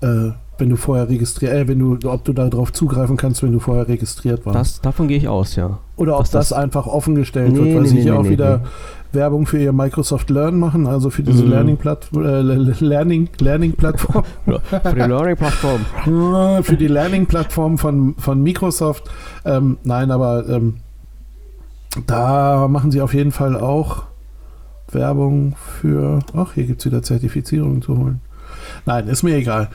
äh, wenn du vorher registriert, äh, wenn du, ob du darauf zugreifen kannst, wenn du vorher registriert warst. Das, davon gehe ich aus, ja. Oder ob das, das- einfach offengestellt Nee, wird, weil nee, sie nee, hier auch wieder. Werbung für ihr Microsoft Learn machen, also für diese Mhm. Learning Platt äh, Learning Learning Plattform Für die Learning-Plattform. für die Learning Plattform von von Microsoft. Ähm, nein, aber ähm, da machen sie auf jeden Fall auch Werbung für. Ach, hier gibt es wieder Zertifizierung zu holen. Nein, ist mir egal.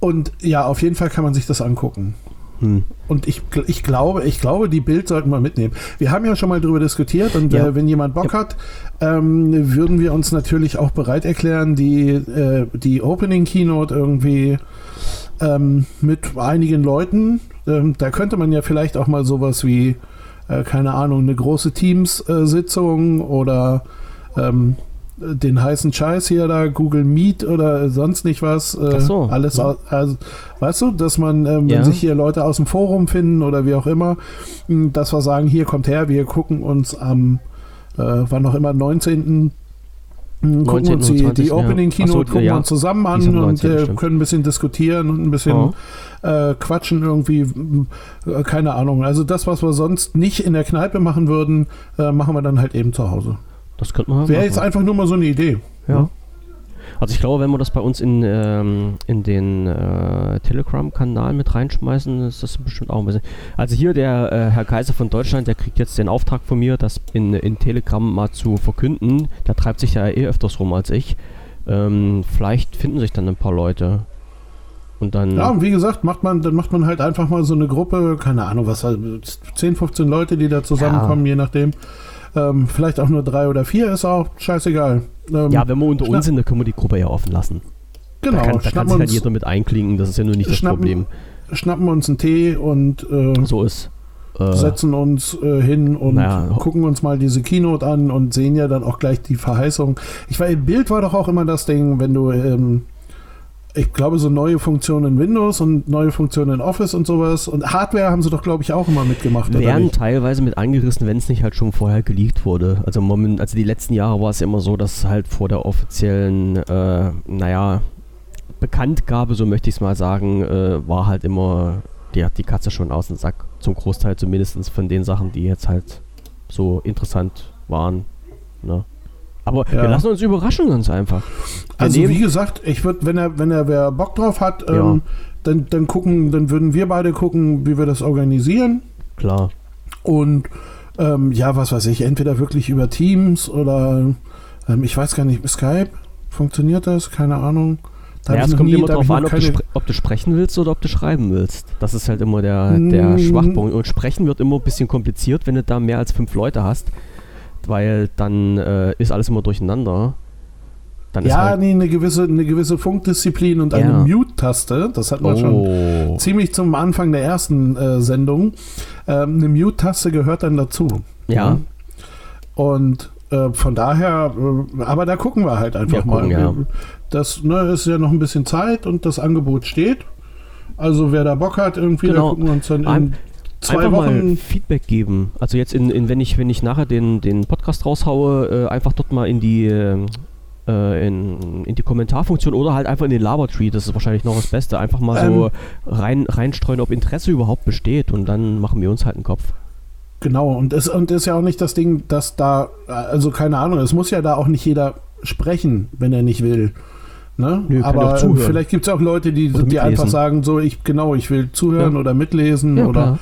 Und ja, auf jeden Fall kann man sich das angucken. Hm. Und ich, ich glaube, ich glaube, die Bild sollten wir mitnehmen. Wir haben ja schon mal drüber diskutiert und Ja. äh, wenn jemand Bock hat, ähm, würden wir uns natürlich auch bereit erklären, die, äh, die Opening Keynote irgendwie ähm, mit einigen Leuten. Ähm, da könnte man ja vielleicht auch mal sowas wie, äh, keine Ahnung, eine große Teams-Sitzung oder ähm, den heißen Scheiß hier da, Google Meet oder sonst nicht was. Äh, Ach so. Alles, Ja. also, weißt du, dass man, ähm, Ja. wenn sich hier Leute aus dem Forum finden oder wie auch immer, mh, dass wir sagen, hier kommt her, wir gucken uns am, äh, wann noch immer, 19. gucken uns die, die Opening Keynote so, gucken ja. uns zusammen an 19, und äh, können ein bisschen diskutieren und ein bisschen oh. äh, quatschen irgendwie. Äh, keine Ahnung. Also das, was wir sonst nicht in der Kneipe machen würden, äh, machen wir dann halt eben zu Hause. Das könnte man. Wäre jetzt einfach nur mal so eine Idee. Ja. Also ich glaube, wenn wir das bei uns in, ähm, in den äh, Telegram-Kanal mit reinschmeißen, ist das bestimmt auch ein bisschen. Also hier der äh, Herr Kaiser von Deutschland, der kriegt jetzt den Auftrag von mir, das in, in Telegram mal zu verkünden. Der treibt sich ja eh öfters rum als ich. Ähm, vielleicht finden sich dann ein paar Leute. Und dann. Ja, und wie gesagt, macht man, dann macht man halt einfach mal so eine Gruppe, keine Ahnung, was 10, 15 Leute, die da zusammenkommen, ja. je nachdem. Ähm, vielleicht auch nur drei oder vier, ist auch scheißegal. Ähm, ja, wenn wir unter uns sind, dann können wir die Gruppe ja offen lassen. Genau. Da kann, da kann sich halt jeder mit einklinken, das ist ja nur nicht das schnappen, Problem. Schnappen uns einen Tee und äh, so ist. Äh, setzen uns äh, hin und naja, gucken uns mal diese Keynote an und sehen ja dann auch gleich die Verheißung. Ich weiß, Bild war doch auch immer das Ding, wenn du ähm, ich glaube, so neue Funktionen in Windows und neue Funktionen in Office und sowas. Und Hardware haben sie doch, glaube ich, auch immer mitgemacht. Werden teilweise mit angerissen, wenn es nicht halt schon vorher geleakt wurde. Also, moment, also die letzten Jahre war es immer so, dass halt vor der offiziellen, äh, naja, Bekanntgabe, so möchte ich es mal sagen, äh, war halt immer die, die Katze schon aus dem Sack. Zum Großteil zumindest von den Sachen, die jetzt halt so interessant waren. Ne? Aber ja. wir lassen uns überraschen ganz einfach. Wir also wie gesagt, ich würde, wenn er, wenn er wer Bock drauf hat, ja. ähm, dann, dann gucken, dann würden wir beide gucken, wie wir das organisieren. Klar. Und ähm, ja, was weiß ich, entweder wirklich über Teams oder ähm, ich weiß gar nicht, Skype. Funktioniert das? Keine Ahnung. Da ja, es kommt nie, immer darauf an, ob du, ob du, sprechen willst oder ob du schreiben willst. Das ist halt immer der, der mm. Schwachpunkt. Und sprechen wird immer ein bisschen kompliziert, wenn du da mehr als fünf Leute hast weil dann äh, ist alles immer durcheinander. Dann ja, halt nee, eine gewisse, eine gewisse Funkdisziplin und eine ja. Mute-Taste, das hat man oh. schon ziemlich zum Anfang der ersten äh, Sendung. Ähm, eine Mute-Taste gehört dann dazu. Ja. Und äh, von daher, äh, aber da gucken wir halt einfach wir mal. Gucken, ja. Das ne, ist ja noch ein bisschen Zeit und das Angebot steht. Also wer da Bock hat, irgendwie, genau. da gucken wir uns dann in zwei einfach Wochen mal Feedback geben. Also jetzt in, in, wenn ich wenn ich nachher den den Podcast raushaue, äh, einfach dort mal in die äh, in, in die Kommentarfunktion oder halt einfach in den Labertree, das ist wahrscheinlich noch das Beste. Einfach mal ähm, so rein, reinstreuen, ob Interesse überhaupt besteht und dann machen wir uns halt einen Kopf. Genau, und es und ist ja auch nicht das Ding, dass da, also keine Ahnung, es muss ja da auch nicht jeder sprechen, wenn er nicht will. Ne? Nö, Aber vielleicht gibt es auch Leute, die, die einfach sagen, so, ich genau, ich will zuhören ja. oder mitlesen ja, oder klar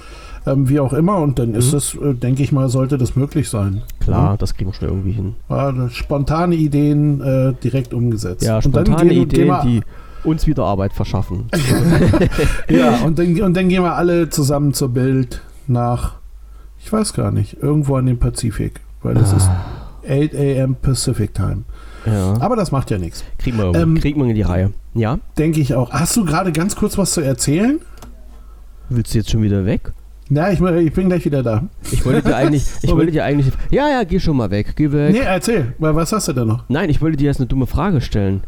ähm, wie auch immer. Und dann mhm. ist es, äh, denke ich mal, sollte das möglich sein. Klar, ja? das kriegen wir schon irgendwie hin. Ja, spontane Ideen äh, direkt umgesetzt. Ja, spontane gehen, Ideen, gehen die uns wieder Arbeit verschaffen. ja, und dann, und dann gehen wir alle zusammen zur Bild nach, ich weiß gar nicht, irgendwo an den Pazifik, weil es ah. ist 8 a.m. Pacific Time. Ja. Aber das macht ja nichts. Kriegen wir, ähm, kriegen wir in die Reihe. Ja? Denke ich auch. Hast du gerade ganz kurz was zu erzählen? Willst du jetzt schon wieder weg? Ja, ich, ich, bin gleich wieder da. Ich wollte dir eigentlich, ich wollte dir eigentlich, ja, ja, geh schon mal weg, geh weg. Nee, erzähl, was hast du denn noch? Nein, ich wollte dir jetzt eine dumme Frage stellen.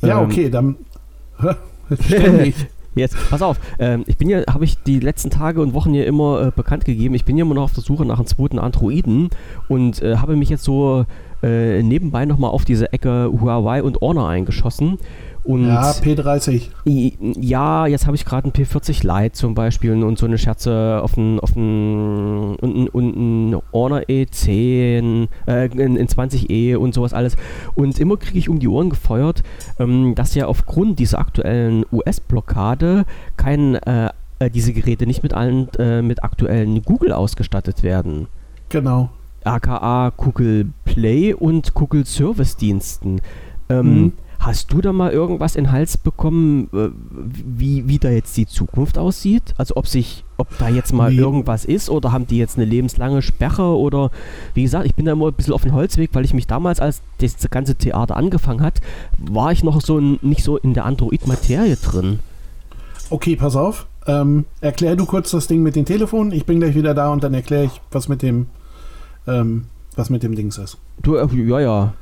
Ja, ähm, okay, dann ständig. Jetzt, pass auf, ähm, ich bin ja, habe ich die letzten Tage und Wochen ja immer äh, bekannt gegeben, ich bin ja immer noch auf der Suche nach einem zweiten Androiden und äh, habe mich jetzt so äh, nebenbei nochmal auf diese Ecke Huawei und Honor eingeschossen und ja, P30. Ja, jetzt habe ich gerade ein P40 Lite zum Beispiel und so eine Scherze auf ein, auf ein, und, und ein Honor E10, äh, in, in 20E und sowas alles. Und immer kriege ich um die Ohren gefeuert, ähm, dass ja aufgrund dieser aktuellen US-Blockade kein, äh, äh, diese Geräte nicht mit allen, äh, mit aktuellen Google ausgestattet werden. Genau. aka Google Play und Google Service Diensten. Ähm, mhm Hast du da mal irgendwas in den Hals bekommen, äh, wie, wie da jetzt die Zukunft aussieht? Also ob sich, ob da jetzt mal wie? irgendwas ist oder haben die jetzt eine lebenslange Sperre oder wie gesagt, ich bin da immer ein bisschen auf dem Holzweg, weil ich mich damals, als das ganze Theater angefangen hat, war ich noch so nicht so in der Android-Materie drin. Okay, pass auf. Ähm, erklär du kurz das Ding mit den Telefonen. Ich bin gleich wieder da und dann erkläre ich, was mit dem, ähm, was mit dem Dings ist. Du, äh, ja, ja.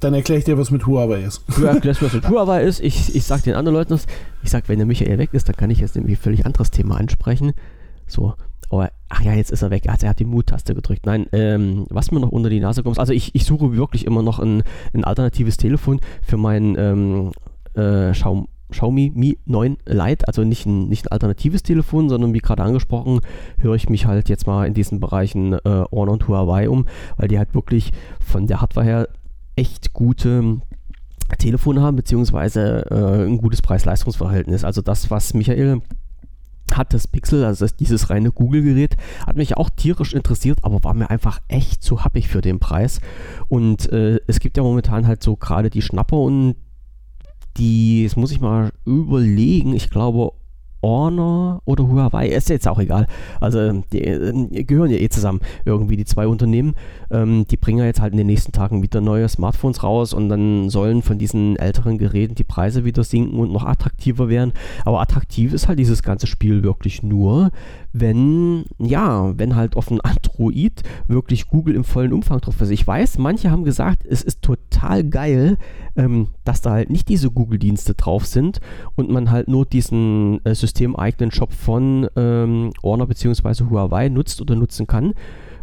Dann erkläre ich dir, was mit Huawei ist. Du erklärst, was mit Huawei ist. Ich, ich sag den anderen Leuten das. Ich sag, wenn der Michael weg ist, dann kann ich jetzt nämlich ein völlig anderes Thema ansprechen. So, aber Ach ja, jetzt ist er weg. Also er hat die Mute-Taste gedrückt. Nein, ähm, was mir noch unter die Nase kommt, also ich, ich suche wirklich immer noch ein, ein alternatives Telefon für mein ähm, äh, Xiaomi. Xiaomi Mi 9 Lite, also nicht ein, nicht ein alternatives Telefon, sondern wie gerade angesprochen, höre ich mich halt jetzt mal in diesen Bereichen äh, Honor und Huawei um, weil die halt wirklich von der Hardware her echt gute Telefone haben, beziehungsweise äh, ein gutes Preis-Leistungs-Verhältnis. Also das, was Michael hat das Pixel, also das, dieses reine Google-Gerät, hat mich auch tierisch interessiert, aber war mir einfach echt zu happig für den Preis. Und äh, es gibt ja momentan halt so gerade die Schnapper und die, jetzt muss ich mal überlegen, ich glaube Honor oder Huawei, ist jetzt auch egal. Also die, die, gehören ja eh zusammen irgendwie, die zwei Unternehmen. Ähm, die bringen ja jetzt halt in den nächsten Tagen wieder neue Smartphones raus und dann sollen von diesen älteren Geräten die Preise wieder sinken und noch attraktiver werden. Aber attraktiv ist halt dieses ganze Spiel wirklich nur, wenn, ja, wenn halt auf ein Android wirklich Google im vollen Umfang drauf ist. Ich weiß, manche haben gesagt, es ist total geil, ähm, dass da halt nicht diese Google-Dienste drauf sind und man halt nur diesen äh, systemeigenen Shop von ähm, Honor bzw. Huawei nutzt oder nutzen kann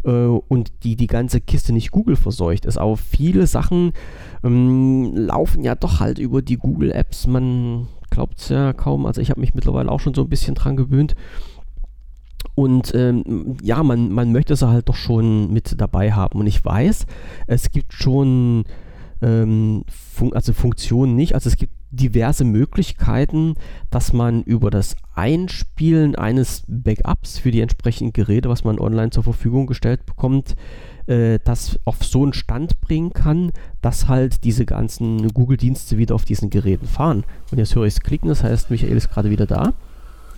äh, und die die ganze Kiste nicht Google verseucht ist. Aber viele Sachen ähm, laufen ja doch halt über die Google-Apps. Man glaubt es ja kaum. Also ich habe mich mittlerweile auch schon so ein bisschen dran gewöhnt. Und ähm, ja, man, man möchte sie halt doch schon mit dabei haben. Und ich weiß, es gibt schon ähm, fun also Funktionen nicht. Also es gibt diverse Möglichkeiten, dass man über das Einspielen eines Backups für die entsprechenden Geräte, was man online zur Verfügung gestellt bekommt, äh, das auf so einen Stand bringen kann, dass halt diese ganzen Google-Dienste wieder auf diesen Geräten fahren. Und jetzt höre ich es klicken, das heißt, Michael ist gerade wieder da.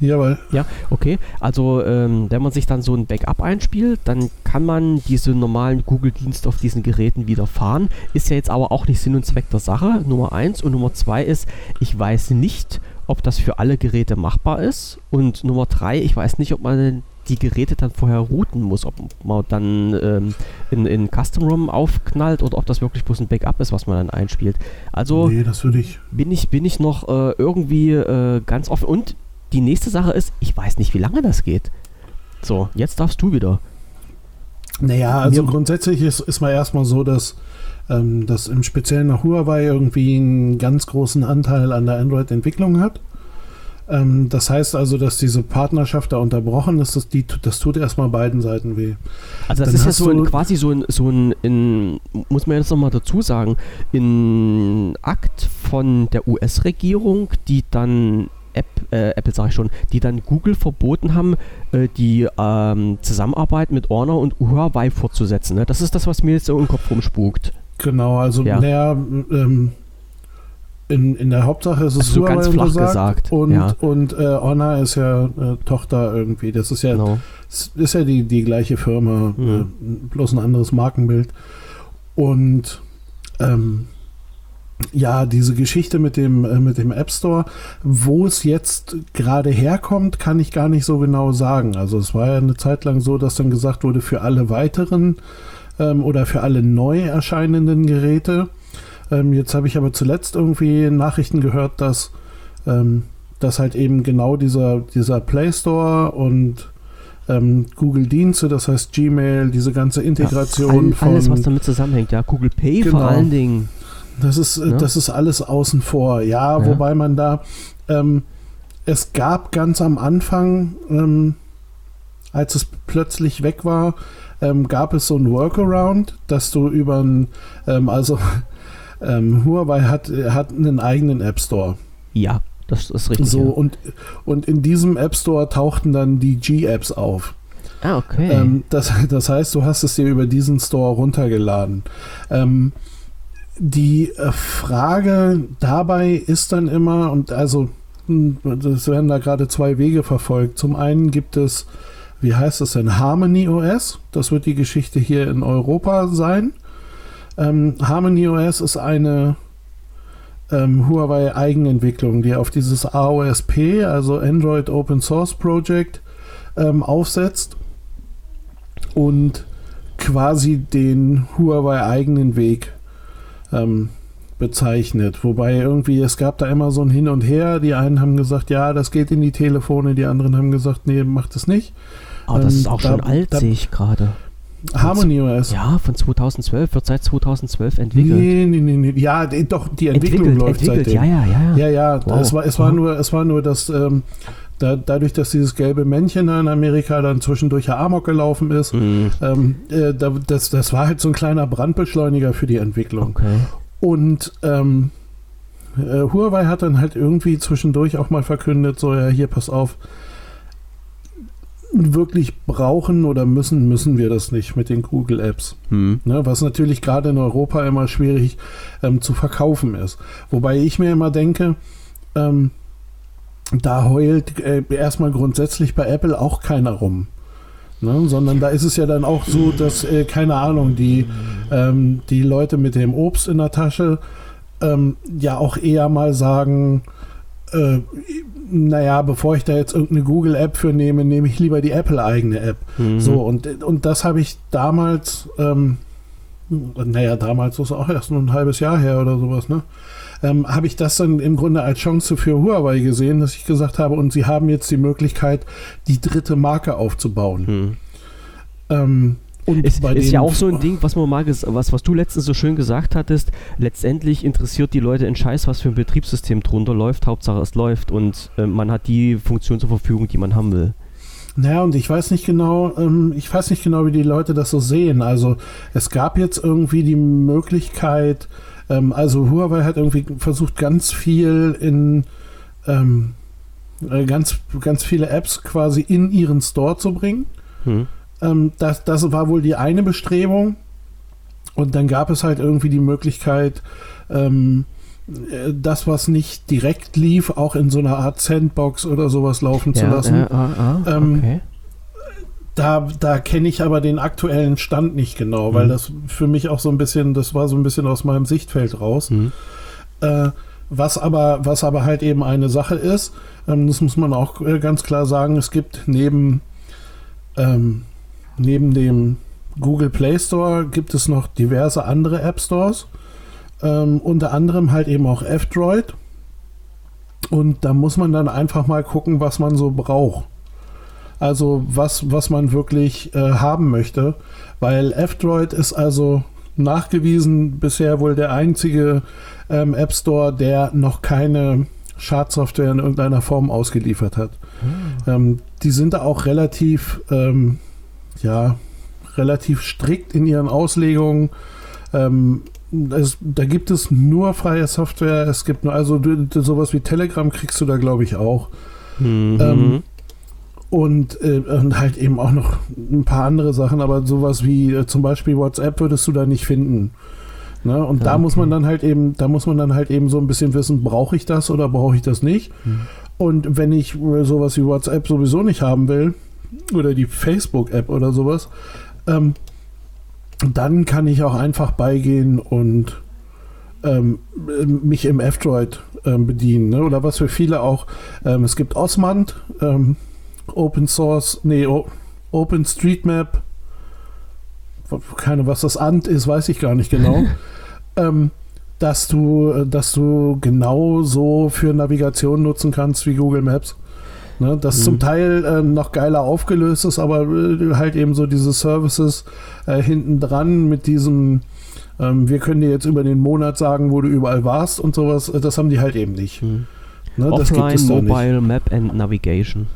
Jawohl. Ja, okay. Also, ähm, wenn man sich dann so ein Backup einspielt, dann kann man diese normalen Google-Dienste auf diesen Geräten wieder fahren. Ist ja jetzt aber auch nicht Sinn und Zweck der Sache. Nummer eins. Und Nummer zwei ist, ich weiß nicht, ob das für alle Geräte machbar ist. Und Nummer drei, ich weiß nicht, ob man die Geräte dann vorher routen muss, ob man dann ähm, in, in Custom ROM aufknallt oder ob das wirklich bloß ein Backup ist, was man dann einspielt. Also nee, das würde ich. Bin ich, bin ich noch äh, irgendwie äh, ganz offen. Und die nächste Sache ist, ich weiß nicht, wie lange das geht. So, jetzt darfst du wieder. Naja, also Mir grundsätzlich ist, ist mal erstmal so, dass, ähm, dass im Speziellen nach Huawei irgendwie einen ganz großen Anteil an der Android-Entwicklung hat. Ähm, das heißt also, dass diese Partnerschaft da unterbrochen ist, das, die, das tut erstmal beiden Seiten weh. Also das Dann ist ja so ein, quasi so ein, so ein in, muss man jetzt nochmal dazu sagen, in Akt von der US-Regierung, die dann App, äh, Apple sage ich schon, die dann Google verboten haben, äh, die ähm, Zusammenarbeit mit Honor und Huawei fortzusetzen. Ne? Das ist das, was mir jetzt so im Kopf rumspukt. Genau, also ja. naja, ähm, in, in der Hauptsache ist es also so ganz flach gesagt. Und, ja. und äh, Honor ist ja äh, Tochter irgendwie. Das ist ja, genau. ist ja die, die gleiche Firma, mhm. äh, bloß ein anderes Markenbild. Und ähm, ja, diese Geschichte mit dem, äh, mit dem App Store, wo es jetzt gerade herkommt, kann ich gar nicht so genau sagen. Also es war ja eine Zeit lang so, dass dann gesagt wurde, für alle weiteren ähm, oder für alle neu erscheinenden Geräte. Ähm, jetzt habe ich aber zuletzt irgendwie Nachrichten gehört, dass, ähm, dass halt eben genau dieser, dieser Play Store und ähm, Google Dienste, das heißt Gmail, diese ganze Integration ja, all, alles, von, was damit zusammenhängt, ja, Google Pay genau, vor allen Dingen. Das ist, ja? das ist alles außen vor. Ja, ja. wobei man da, ähm, es gab ganz am Anfang, ähm, als es plötzlich weg war, ähm, gab es so ein Workaround, dass du über ein, ähm, also ähm, Huawei hat, hat einen eigenen App Store. Ja, das ist richtig. So, ja. und, und in diesem App Store tauchten dann die G-Apps auf. Ah, okay. Ähm, das, das heißt, du hast es dir über diesen Store runtergeladen. Ähm, die äh, Frage dabei ist dann immer, und also hm, es werden da gerade zwei Wege verfolgt. Zum einen gibt es, wie heißt es denn, Harmony OS. Das wird die Geschichte hier in Europa sein. Ähm, Harmony OS ist eine ähm, Huawei Eigenentwicklung, die auf dieses AOSP, also Android Open Source Project, ähm, aufsetzt und quasi den Huawei eigenen Weg ähm, bezeichnet. Wobei irgendwie, es gab da immer so ein Hin und Her. Die einen haben gesagt, ja, das geht in die Telefone, die anderen haben gesagt, nee, macht es nicht. Aber das ähm, ist auch da, schon alt, sehe ich gerade. Harmony OS. Ja, von 2012, wird seit 2012 entwickelt. Nee, nee, nee, nee. Ja, doch, die Entwicklung entwickelt, läuft entwickelt. seitdem. Ja, ja, ja. Ja, ja, wow. es, war, es, war nur, es war nur das, ähm, da, dadurch, dass dieses gelbe Männchen in Amerika dann zwischendurch ja Amok gelaufen ist, mhm. ähm, äh, das, das war halt so ein kleiner Brandbeschleuniger für die Entwicklung. Okay. Und ähm, äh, Huawei hat dann halt irgendwie zwischendurch auch mal verkündet, so ja, hier, pass auf, wirklich brauchen oder müssen, müssen wir das nicht mit den Google Apps. Hm. Ne, was natürlich gerade in Europa immer schwierig ähm, zu verkaufen ist. Wobei ich mir immer denke, ähm, da heult äh, erstmal grundsätzlich bei Apple auch keiner rum. Ne? Sondern da ist es ja dann auch so, dass, äh, keine Ahnung, die, ähm, die Leute mit dem Obst in der Tasche ähm, ja auch eher mal sagen, äh, naja, bevor ich da jetzt irgendeine Google-App für nehme, nehme ich lieber die Apple-eigene App. Mhm. So, und, und das habe ich damals, ähm, naja, damals ist es auch erst nur ein halbes Jahr her oder sowas, ne? Ähm, habe ich das dann im Grunde als Chance für Huawei gesehen, dass ich gesagt habe, und sie haben jetzt die Möglichkeit, die dritte Marke aufzubauen. Mhm. Ähm, und es ist ja auch so ein Ding, was man mal was, was du letztens so schön gesagt hattest, letztendlich interessiert die Leute in Scheiß, was für ein Betriebssystem drunter läuft, Hauptsache es läuft und äh, man hat die Funktion zur Verfügung, die man haben will. Naja, und ich weiß nicht genau, ähm, ich weiß nicht genau, wie die Leute das so sehen. Also es gab jetzt irgendwie die Möglichkeit, ähm, also Huawei hat irgendwie versucht, ganz viel in ähm, äh, ganz, ganz viele Apps quasi in ihren Store zu bringen. Hm. Ähm, das, das war wohl die eine Bestrebung. Und dann gab es halt irgendwie die Möglichkeit, ähm, äh, das, was nicht direkt lief, auch in so einer Art Sandbox oder sowas laufen ja, zu lassen. Äh, ah, ähm, okay. Da, da kenne ich aber den aktuellen Stand nicht genau, mhm. weil das für mich auch so ein bisschen, das war so ein bisschen aus meinem Sichtfeld raus. Mhm. Äh, was aber, was aber halt eben eine Sache ist, ähm, das muss man auch äh, ganz klar sagen, es gibt neben ähm, Neben dem Google Play Store gibt es noch diverse andere App Stores. Ähm, unter anderem halt eben auch F-Droid. Und da muss man dann einfach mal gucken, was man so braucht. Also was, was man wirklich äh, haben möchte. Weil F-Droid ist also nachgewiesen bisher wohl der einzige ähm, App Store, der noch keine Schadsoftware in irgendeiner Form ausgeliefert hat. Mhm. Ähm, die sind da auch relativ ähm, ja, relativ strikt in ihren Auslegungen. Ähm, es, da gibt es nur freie Software. Es gibt nur, also du, du, sowas wie Telegram kriegst du da, glaube ich, auch. Mhm. Und, äh, und, halt eben auch noch ein paar andere Sachen, aber sowas wie äh, zum Beispiel WhatsApp würdest du da nicht finden. Ne? Und ja, da okay. muss man dann halt eben, da muss man dann halt eben so ein bisschen wissen, brauche ich das oder brauche ich das nicht? Mhm. Und wenn ich äh, sowas wie WhatsApp sowieso nicht haben will, oder die Facebook-App oder sowas, ähm, dann kann ich auch einfach beigehen und ähm, mich im F-Droid ähm, bedienen. Ne? Oder was für viele auch, ähm, es gibt Osmand, ähm, Open Source, nee, o OpenStreetMap, keine, was das Ant ist, weiß ich gar nicht genau. ähm, dass du, dass du genauso für Navigation nutzen kannst wie Google Maps. Ne, das mhm. zum Teil äh, noch geiler aufgelöst ist, aber äh, halt eben so diese Services äh, hinten dran mit diesem, ähm, wir können dir jetzt über den Monat sagen, wo du überall warst und sowas, äh, das haben die halt eben nicht. Mhm. Ne, Offline, Mobile. Map and Navigation.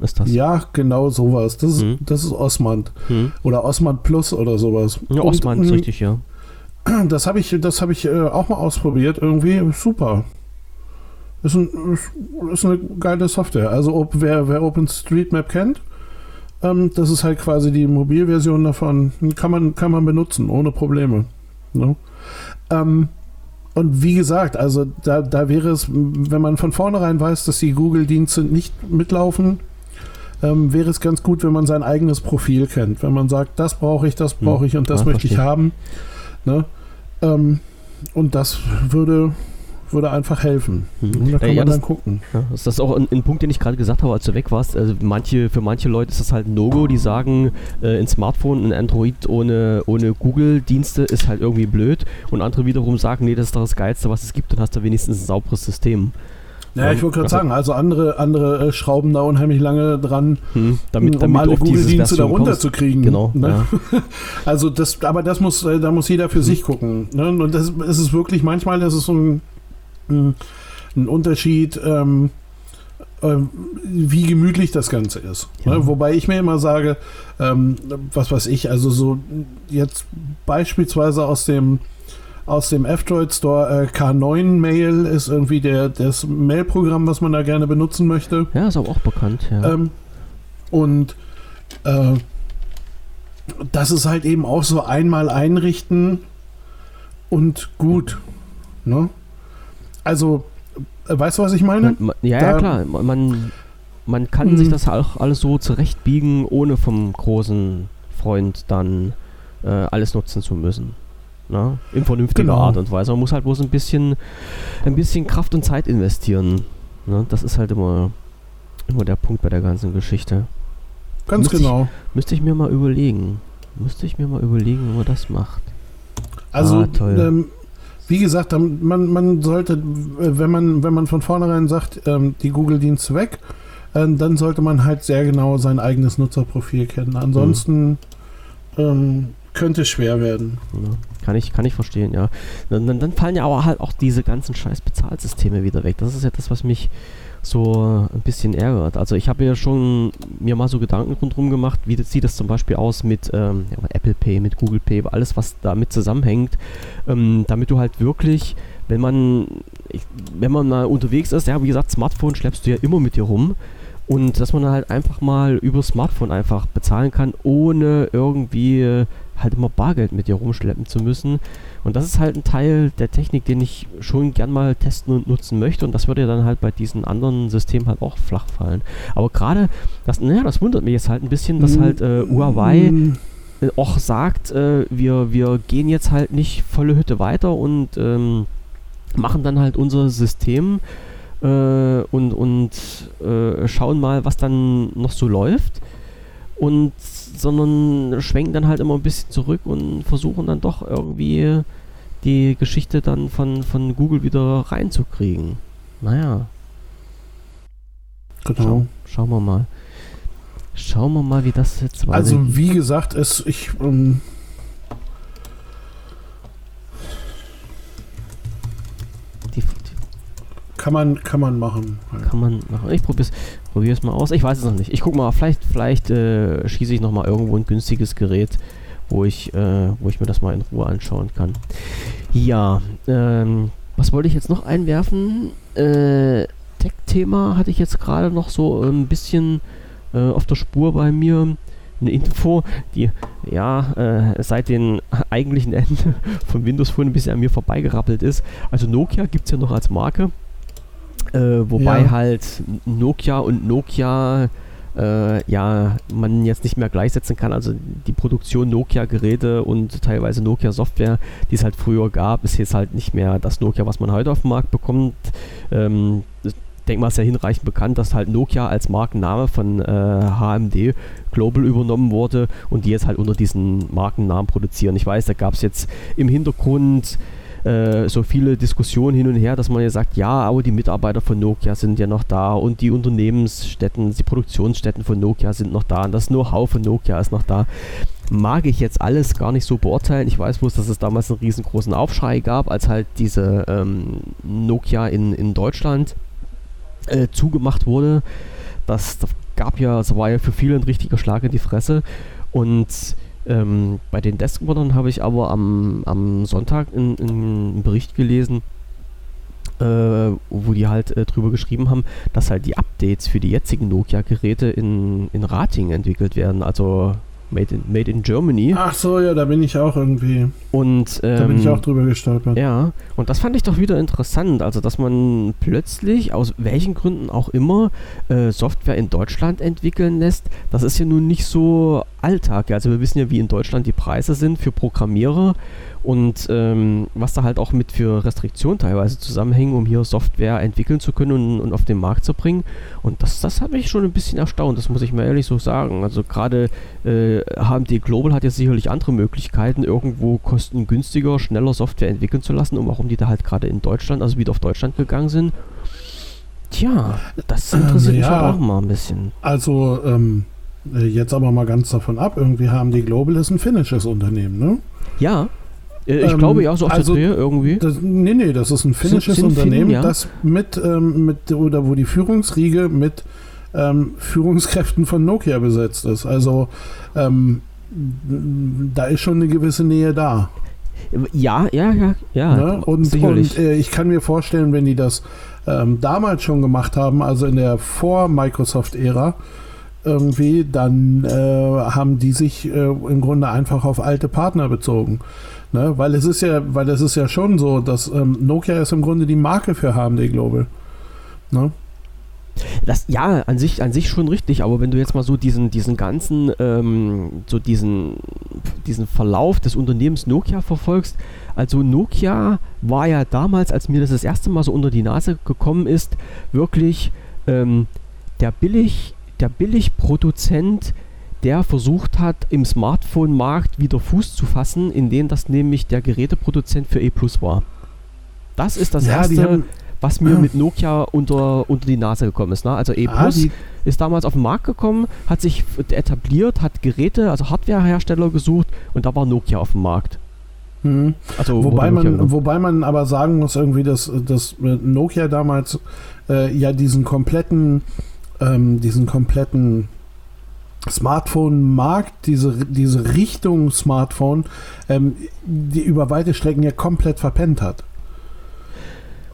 Ist das? Ja, genau sowas. Das ist, mhm. das ist Osmand. Mhm. Oder Osmand Plus oder sowas. Ja, Osmand ist richtig, ja. Das habe ich, das hab ich äh, auch mal ausprobiert. Irgendwie super. Ist, ein, ist eine geile Software. Also ob, wer, wer OpenStreetMap kennt, ähm, das ist halt quasi die Mobilversion davon. Kann man, kann man benutzen, ohne Probleme. Ne? Ähm, und wie gesagt, also da, da wäre es, wenn man von vornherein weiß, dass die Google-Dienste nicht mitlaufen, ähm, wäre es ganz gut, wenn man sein eigenes Profil kennt. Wenn man sagt, das brauche ich, das brauche hm. ich und das ja, möchte verstehe. ich haben. Ne? Ähm, und das würde würde einfach helfen. Mhm. Da kann ja, man das, dann gucken. Ja, das ist auch ein, ein, Punkt, den ich gerade gesagt habe, als du weg warst. Also manche, für manche Leute ist das halt ein No-Go, die sagen, äh, ein Smartphone, ein Android ohne, ohne Google-Dienste ist halt irgendwie blöd. Und andere wiederum sagen, nee, das ist doch das Geilste, was es gibt, dann hast du wenigstens ein sauberes System. Ja, ich wollte gerade sagen, also andere, andere äh, schrauben da unheimlich lange dran, hm, damit, um damit alle Google-Dienste da runterzukriegen. Genau. Ne? Ja. Also das, aber das muss, äh, da muss jeder für sich gucken. Ne? Und das ist es wirklich, manchmal ist es so ein, ein, ein Unterschied, ähm, ähm, wie gemütlich das Ganze ist. Ja. Ne? Wobei ich mir immer sage, ähm, was weiß ich, also so jetzt beispielsweise aus dem aus dem F-Droid Store äh, K9 Mail ist irgendwie der, das Mail-Programm, was man da gerne benutzen möchte. ja, ist aber auch bekannt. Ja. Ähm, und äh, das ist halt eben auch so einmal einrichten und gut. Ne? Also, äh, weißt du, was ich meine? man, ja, ja, da- klar. Man, man, kann Mhm. sich das auch alles so zurechtbiegen, ohne vom großen Freund dann äh, alles nutzen zu müssen. Na? In vernünftiger Genau. Art und Weise. Man muss halt bloß ein bisschen, ein bisschen Kraft und Zeit investieren. Ne? Das ist halt immer, immer der Punkt bei der ganzen Geschichte. Ganz Müsste ich- genau. Müsste ich mir mal überlegen. Müsste ich mir mal überlegen, wie man das macht. Also, Ah, ähm, wie gesagt, man, man sollte, äh, wenn man, wenn man von vornherein sagt, ähm, die Google-Dienste weg, ähm, dann sollte man halt sehr genau sein eigenes Nutzerprofil kennen. Ansonsten ähm, könnte es schwer werden. Ja, kann, ich, kann ich verstehen, ja. Dann, dann, dann fallen ja aber halt auch diese ganzen scheiß Bezahlsysteme wieder weg. Das ist ja das, was mich so ein bisschen ärgert. Also ich habe ja schon mir mal so Gedanken rundherum gemacht, wie das, sieht das zum Beispiel aus mit ähm, ja, Apple Pay, mit Google Pay, alles was damit zusammenhängt, ähm, damit du halt wirklich, wenn man, ich, wenn man mal unterwegs ist, ja wie gesagt, Smartphone schleppst du ja immer mit dir rum und dass man halt einfach mal über Smartphone einfach bezahlen kann, ohne irgendwie halt immer Bargeld mit dir rumschleppen zu müssen. Und das ist halt ein Teil der Technik, den ich schon gern mal testen und nutzen möchte. Und das würde ja dann halt bei diesen anderen Systemen halt auch flach fallen. Aber gerade, das, naja, das wundert mich jetzt halt ein bisschen, dass Mm, halt äh, Huawei äh, auch sagt, äh, wir, wir gehen jetzt halt nicht volle Hütte weiter und ähm, machen dann halt unser System äh, und, und äh, schauen mal, was dann noch so läuft. Und sondern schwenken dann halt immer ein bisschen zurück und versuchen dann doch irgendwie die Geschichte dann von, von Google wieder reinzukriegen. Naja, Genau. schau, schauen wir mal. Schauen wir mal, wie das jetzt Also weitergeht. wie gesagt, es ich ähm, kann man kann man machen. Kann man machen. Ich probiere es mal aus. Ich weiß es noch nicht. Ich gucke mal, vielleicht, vielleicht äh, schieße ich noch mal irgendwo ein günstiges Gerät, wo ich, äh, wo ich mir das mal in Ruhe anschauen kann. Ja, ähm, was wollte ich jetzt noch einwerfen? Äh, Tech-Thema hatte ich jetzt gerade noch so ein bisschen äh, auf der Spur bei mir. Eine Info, die ja äh, seit den eigentlichen Ende von Windows Phone ein bisschen an mir vorbeigerappelt ist. Also Nokia gibt es ja noch als Marke. Äh, wobei Ja. halt Nokia und Nokia äh, ja man jetzt nicht mehr gleichsetzen kann. Also die Produktion Nokia-Geräte und teilweise Nokia-Software, die es halt früher gab, ist jetzt halt nicht mehr das Nokia, was man heute auf dem Markt bekommt. Ähm, denke mal, ist ja hinreichend bekannt, dass halt Nokia als Markenname von äh, HMD Global übernommen wurde und die jetzt halt unter diesen Markennamen produzieren. Ich weiß, da gab es jetzt im Hintergrund äh, so viele Diskussionen hin und her, dass man ja sagt, ja, aber die Mitarbeiter von Nokia sind ja noch da und die Unternehmensstätten, die Produktionsstätten von Nokia sind noch da und das Know-how von Nokia ist noch da. Mag ich jetzt alles gar nicht so beurteilen. Ich weiß bloß, dass es damals einen riesengroßen Aufschrei gab, als halt diese ähm, Nokia in, in Deutschland äh, zugemacht wurde. Das, gab ja, das war ja für viele ein richtiger Schlag in die Fresse. Und ähm, bei den Deskmodern habe ich aber am, am Sonntag einen Bericht gelesen, äh, wo die halt äh, drüber geschrieben haben, dass halt die Updates für die jetzigen Nokia-Geräte in, in Rating entwickelt werden, also made in, made in Germany. Ach so, ja, da bin ich auch irgendwie, Und ähm, da bin ich auch drüber gestolpert. ja, und das fand ich doch wieder interessant. Also, dass man plötzlich, aus welchen Gründen auch immer, äh, Software in Deutschland entwickeln lässt. Das ist ja nun nicht so Alltag. Also, wir wissen ja, wie in Deutschland die Preise sind für Programmierer und ähm, was da halt auch mit für Restriktionen teilweise zusammenhängen, um hier Software entwickeln zu können und, und auf den Markt zu bringen. Und das, das hat mich schon ein bisschen erstaunt, das muss ich mal ehrlich so sagen. Also, gerade äh, HMD Global hat ja sicherlich andere Möglichkeiten, irgendwo kostengünstiger, schneller Software entwickeln zu lassen, um warum die da halt gerade in Deutschland, also wieder auf Deutschland gegangen sind. Tja, das interessiert Ähm, mich ja. halt auch mal ein bisschen. Also, ähm, äh, jetzt aber mal ganz davon ab, irgendwie haben die Global ist ein finnisches Unternehmen, ne? Ja, ich Ähm, glaube ja, so auf also- der Drehe irgendwie. Das, nee, nee, das ist ein finnisches sind Finnen, Unternehmen, ja? das mit, ähm, mit, oder wo die Führungsriege mit ähm, Führungskräften von Nokia besetzt ist. Also, ähm, da ist schon eine gewisse Nähe da. Ja, ja, ja, ja. ne? Und, und äh, ich kann mir vorstellen, wenn die das ähm, damals schon gemacht haben, also in der Vor-Microsoft-Ära, irgendwie, dann äh, haben die sich äh, im Grunde einfach auf alte Partner bezogen. Ne? Weil es ist ja, weil es ist ja schon so, dass ähm, Nokia ist im Grunde die Marke für HMD Global. Ne? Das, ja, an sich, an sich schon richtig, aber wenn du jetzt mal so diesen, diesen ganzen, ähm, so diesen, diesen Verlauf des Unternehmens Nokia verfolgst, also Nokia war ja damals, als mir das das erste Mal so unter die Nase gekommen ist, wirklich ähm, der billig, der Billigproduzent, der versucht hat, im Smartphone-Markt wieder Fuß zu fassen, indem das nämlich der Geräteproduzent für E Plus war. Das ist das Ja, erste haben- was mir Ah. mit Nokia unter, unter die Nase gekommen ist. Ne? Also E Ah, Plus die- ist damals auf den Markt gekommen, hat sich etabliert, hat Geräte, also Hardwarehersteller gesucht und da war Nokia auf dem Markt. Mhm. Also Wobei man, genommen. wobei man aber sagen muss, irgendwie, dass, dass Nokia damals äh, ja diesen kompletten, ähm, diesen kompletten Smartphone-Markt, diese, diese Richtung Smartphone, ähm, die über weite Strecken ja komplett verpennt hat.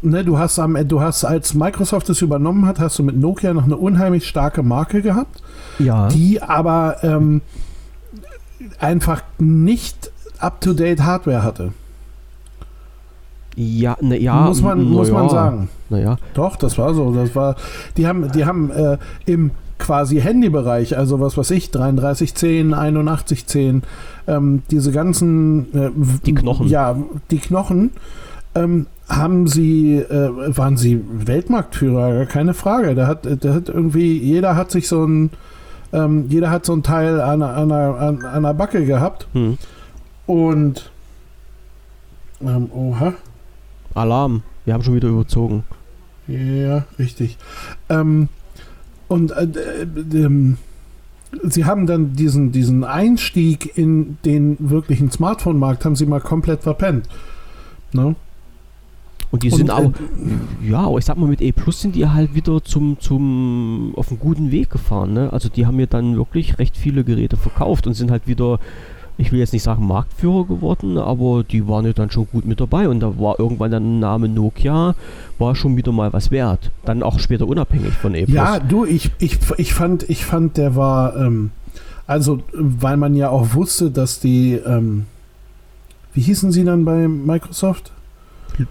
Ne, du hast am, du hast, als Microsoft es übernommen hat, hast du mit Nokia noch eine unheimlich starke Marke gehabt ja, die aber ähm, einfach nicht up-to-date Hardware hatte. ja, ne, ja, muss man, muss na man ja, sagen. Naja, Doch, das war so. Das war, die haben, die haben äh, im quasi Handybereich, also was weiß ich, 3310, 8110, ähm, diese ganzen äh, Die Knochen. Ja, die Knochen ähm, haben sie, äh, waren sie Weltmarktführer, keine Frage. Da hat, da hat irgendwie, jeder hat sich so ein, ähm, jeder hat so ein Teil an, einer- an, an, an Backe gehabt hm. und ähm, oha. Alarm, wir haben schon wieder überzogen. Ja, richtig. Ähm, und äh, äh, ähm, sie haben dann diesen, diesen Einstieg in den wirklichen Smartphone-Markt, haben sie mal komplett verpennt. Ne? Und die Und, sind äh, auch, ja, aber ich sag mal, mit E Plus sind die halt wieder zum, zum, auf einen guten Weg gefahren, ne? Also die haben mir dann wirklich recht viele Geräte verkauft und sind halt wieder, ich will jetzt nicht sagen Marktführer geworden, aber die waren ja dann schon gut mit dabei und da war irgendwann der Name Nokia, war schon wieder mal was wert. Dann auch später unabhängig von E Plus. Ja, du, ich, ich, ich, fand, ich fand, der war, ähm, also, weil man ja auch wusste, dass die, ähm, wie hießen sie dann bei Microsoft?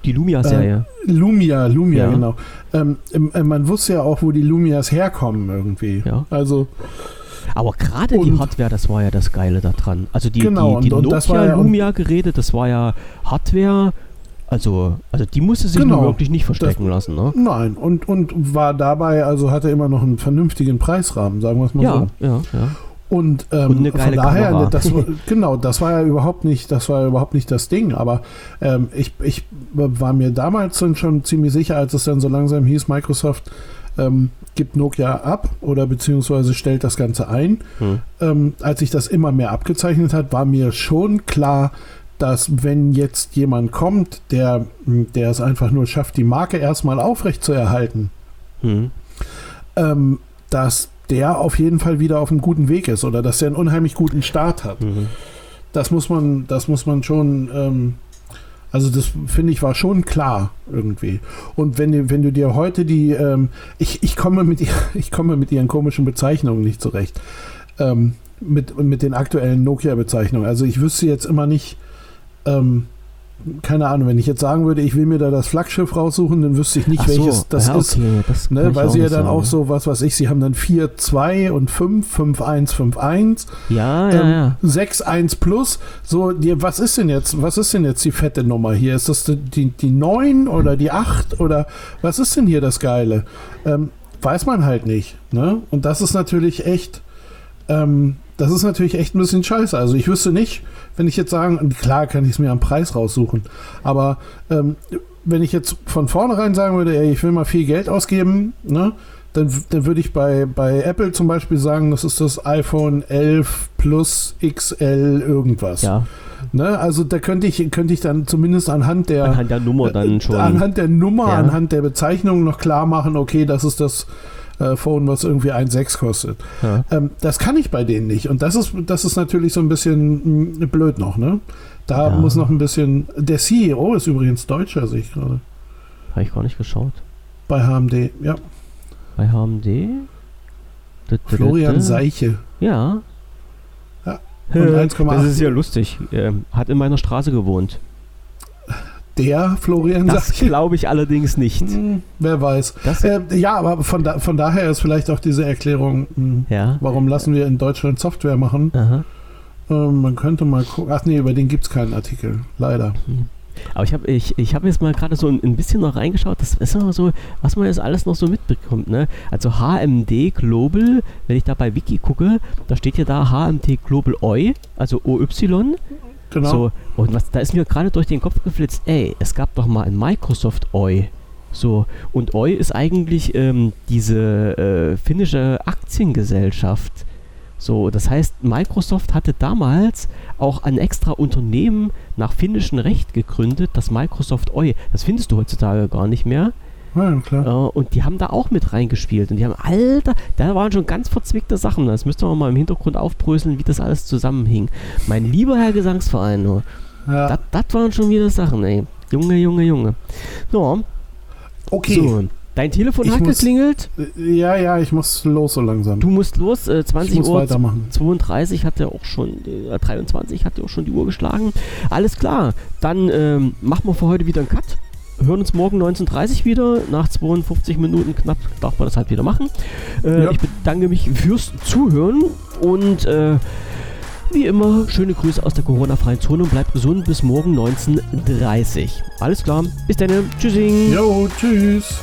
Die Lumia-Serie. Lumia, Lumia, Ja. genau. Ähm, ähm, man wusste ja auch, wo die Lumias herkommen irgendwie. Ja. Also, Aber gerade die Hardware, das war ja das Geile daran. Also die, Genau, die, die und- das war ja- Nokia Lumia-Geräte, das war ja Hardware, also, also die musste sich Genau, wirklich nicht verstecken lassen, ne? Nein, und, und war dabei, also hatte immer noch einen vernünftigen Preisrahmen, sagen wir es mal Ja, so. ja, ja. Und, ähm, Und eine geile von daher, das, genau, das war ja überhaupt nicht, das war ja überhaupt nicht das Ding. Aber ähm, ich, ich war mir damals schon ziemlich sicher, als es dann so langsam hieß, Microsoft ähm, gibt Nokia ab oder beziehungsweise stellt das Ganze ein. Hm. Ähm, als sich das immer mehr abgezeichnet hat, war mir schon klar, dass wenn jetzt jemand kommt, der, der es einfach nur schafft, die Marke erstmal aufrecht zu erhalten, Hm. ähm, dass der auf jeden Fall wieder auf einem guten Weg ist oder dass er einen unheimlich guten Start hat. Mhm. Das muss man, das muss man schon, ähm, also das finde ich war schon klar irgendwie. Und wenn, du- wenn du dir heute die, ähm, ich, ich komme mit ich komme mit ihren komischen Bezeichnungen nicht zurecht. Ähm, mit, mit den aktuellen Nokia-Bezeichnungen. Also ich wüsste jetzt immer nicht, ähm, keine Ahnung, wenn ich jetzt sagen würde, ich will mir da das Flaggschiff raussuchen, dann wüsste ich nicht, so, welches das ja, ist. okay, das kann Ne, weil sie ja dann sagen, auch so, was weiß ich, sie haben dann 4, 2 und 5, 5, 1, 5, 1, Ja, ja, ähm, ja. 6, 1 plus. So, die, was ist denn jetzt, was ist denn jetzt die fette Nummer hier? Ist das die, die, die 9 oder die 8 oder was ist denn hier das Geile? Ähm, weiß man halt nicht. Ne? Und das ist natürlich echt, ähm, das ist natürlich echt ein bisschen scheiße. Also ich wüsste nicht, wenn ich jetzt sagen, klar kann ich es mir am Preis raussuchen, aber ähm, wenn ich jetzt von vornherein sagen würde, ey, ich will mal viel Geld ausgeben, ne, dann, dann würde ich bei, bei Apple zum Beispiel sagen, das ist das iPhone 11 Plus XL irgendwas. Ja. Ne, also da könnte ich, könnte ich dann zumindest anhand der, Anhand der Nummer dann schon. anhand der Nummer, Ja. anhand der Bezeichnung noch klar machen, okay, das ist das äh, Phone, was irgendwie 1,6 kostet. Ja. Ähm, das kann ich bei denen nicht. Und das ist, das ist natürlich so ein bisschen mh, blöd noch, ne? Da Ja. muss noch ein bisschen. Der CEO ist übrigens Deutscher, sehe ich gerade. Habe ich gar nicht geschaut. Bei HMD. Ja. Bei HMD? Dü- dü- dü- Florian. Seiche. Ja. Ja. Und 1,8. Das ist ja lustig. Ähm, hat in meiner Straße gewohnt. Der Florian Das glaube ich allerdings nicht. Hm, wer weiß. Äh, ja, aber von, da, von daher ist vielleicht auch diese Erklärung, mh, ja. warum lassen wir in Deutschland Software machen? Ähm, man könnte mal gucken. Ach nee, über den gibt es keinen Artikel. Leider. Aber ich habe ich, ich hab jetzt mal gerade so ein, ein bisschen noch reingeschaut. Das ist immer so, was man jetzt alles noch so mitbekommt. Ne? Also HMD Global, wenn ich da bei Wiki gucke, da steht ja da HMD Global OI, also OY. Genau. So, und was, da ist mir gerade durch den Kopf geflitzt, ey, es gab doch mal ein Microsoft OI. So, und OI ist eigentlich ähm, diese äh, finnische Aktiengesellschaft. So, das heißt, Microsoft hatte damals auch ein extra Unternehmen nach finnischem Recht gegründet, das Microsoft OI. Das findest du heutzutage gar nicht mehr. Ja, klar. Äh, und die haben da auch mit reingespielt. Und die haben, Alter, da waren schon ganz verzwickte Sachen. Das müsste man mal im Hintergrund aufbröseln, wie das alles zusammenhing. Mein lieber Herr Gesangsverein, nur. Ja. Das, waren schon wieder Sachen, ey. Junge, Junge, Junge. So, Okay. so. Dein Telefon Ich hat muss- geklingelt. Ja, ja, ich muss los so langsam. Du musst los. Äh, ich 20 muss Uhr weitermachen. 32 hat er auch schon, äh, 23 hat er auch schon die Uhr geschlagen. Alles klar, dann ähm, machen wir für heute wieder einen Cut. Hören uns morgen 19.30 wieder. Nach 52 Minuten knapp darf man das halt wieder machen. Äh, Ja. Ich bedanke mich fürs Zuhören und äh, wie immer, schöne Grüße aus der Corona-freien Zone und bleibt gesund bis morgen 19.30 Alles klar, bis dann. Tschüssing. Jo, tschüss.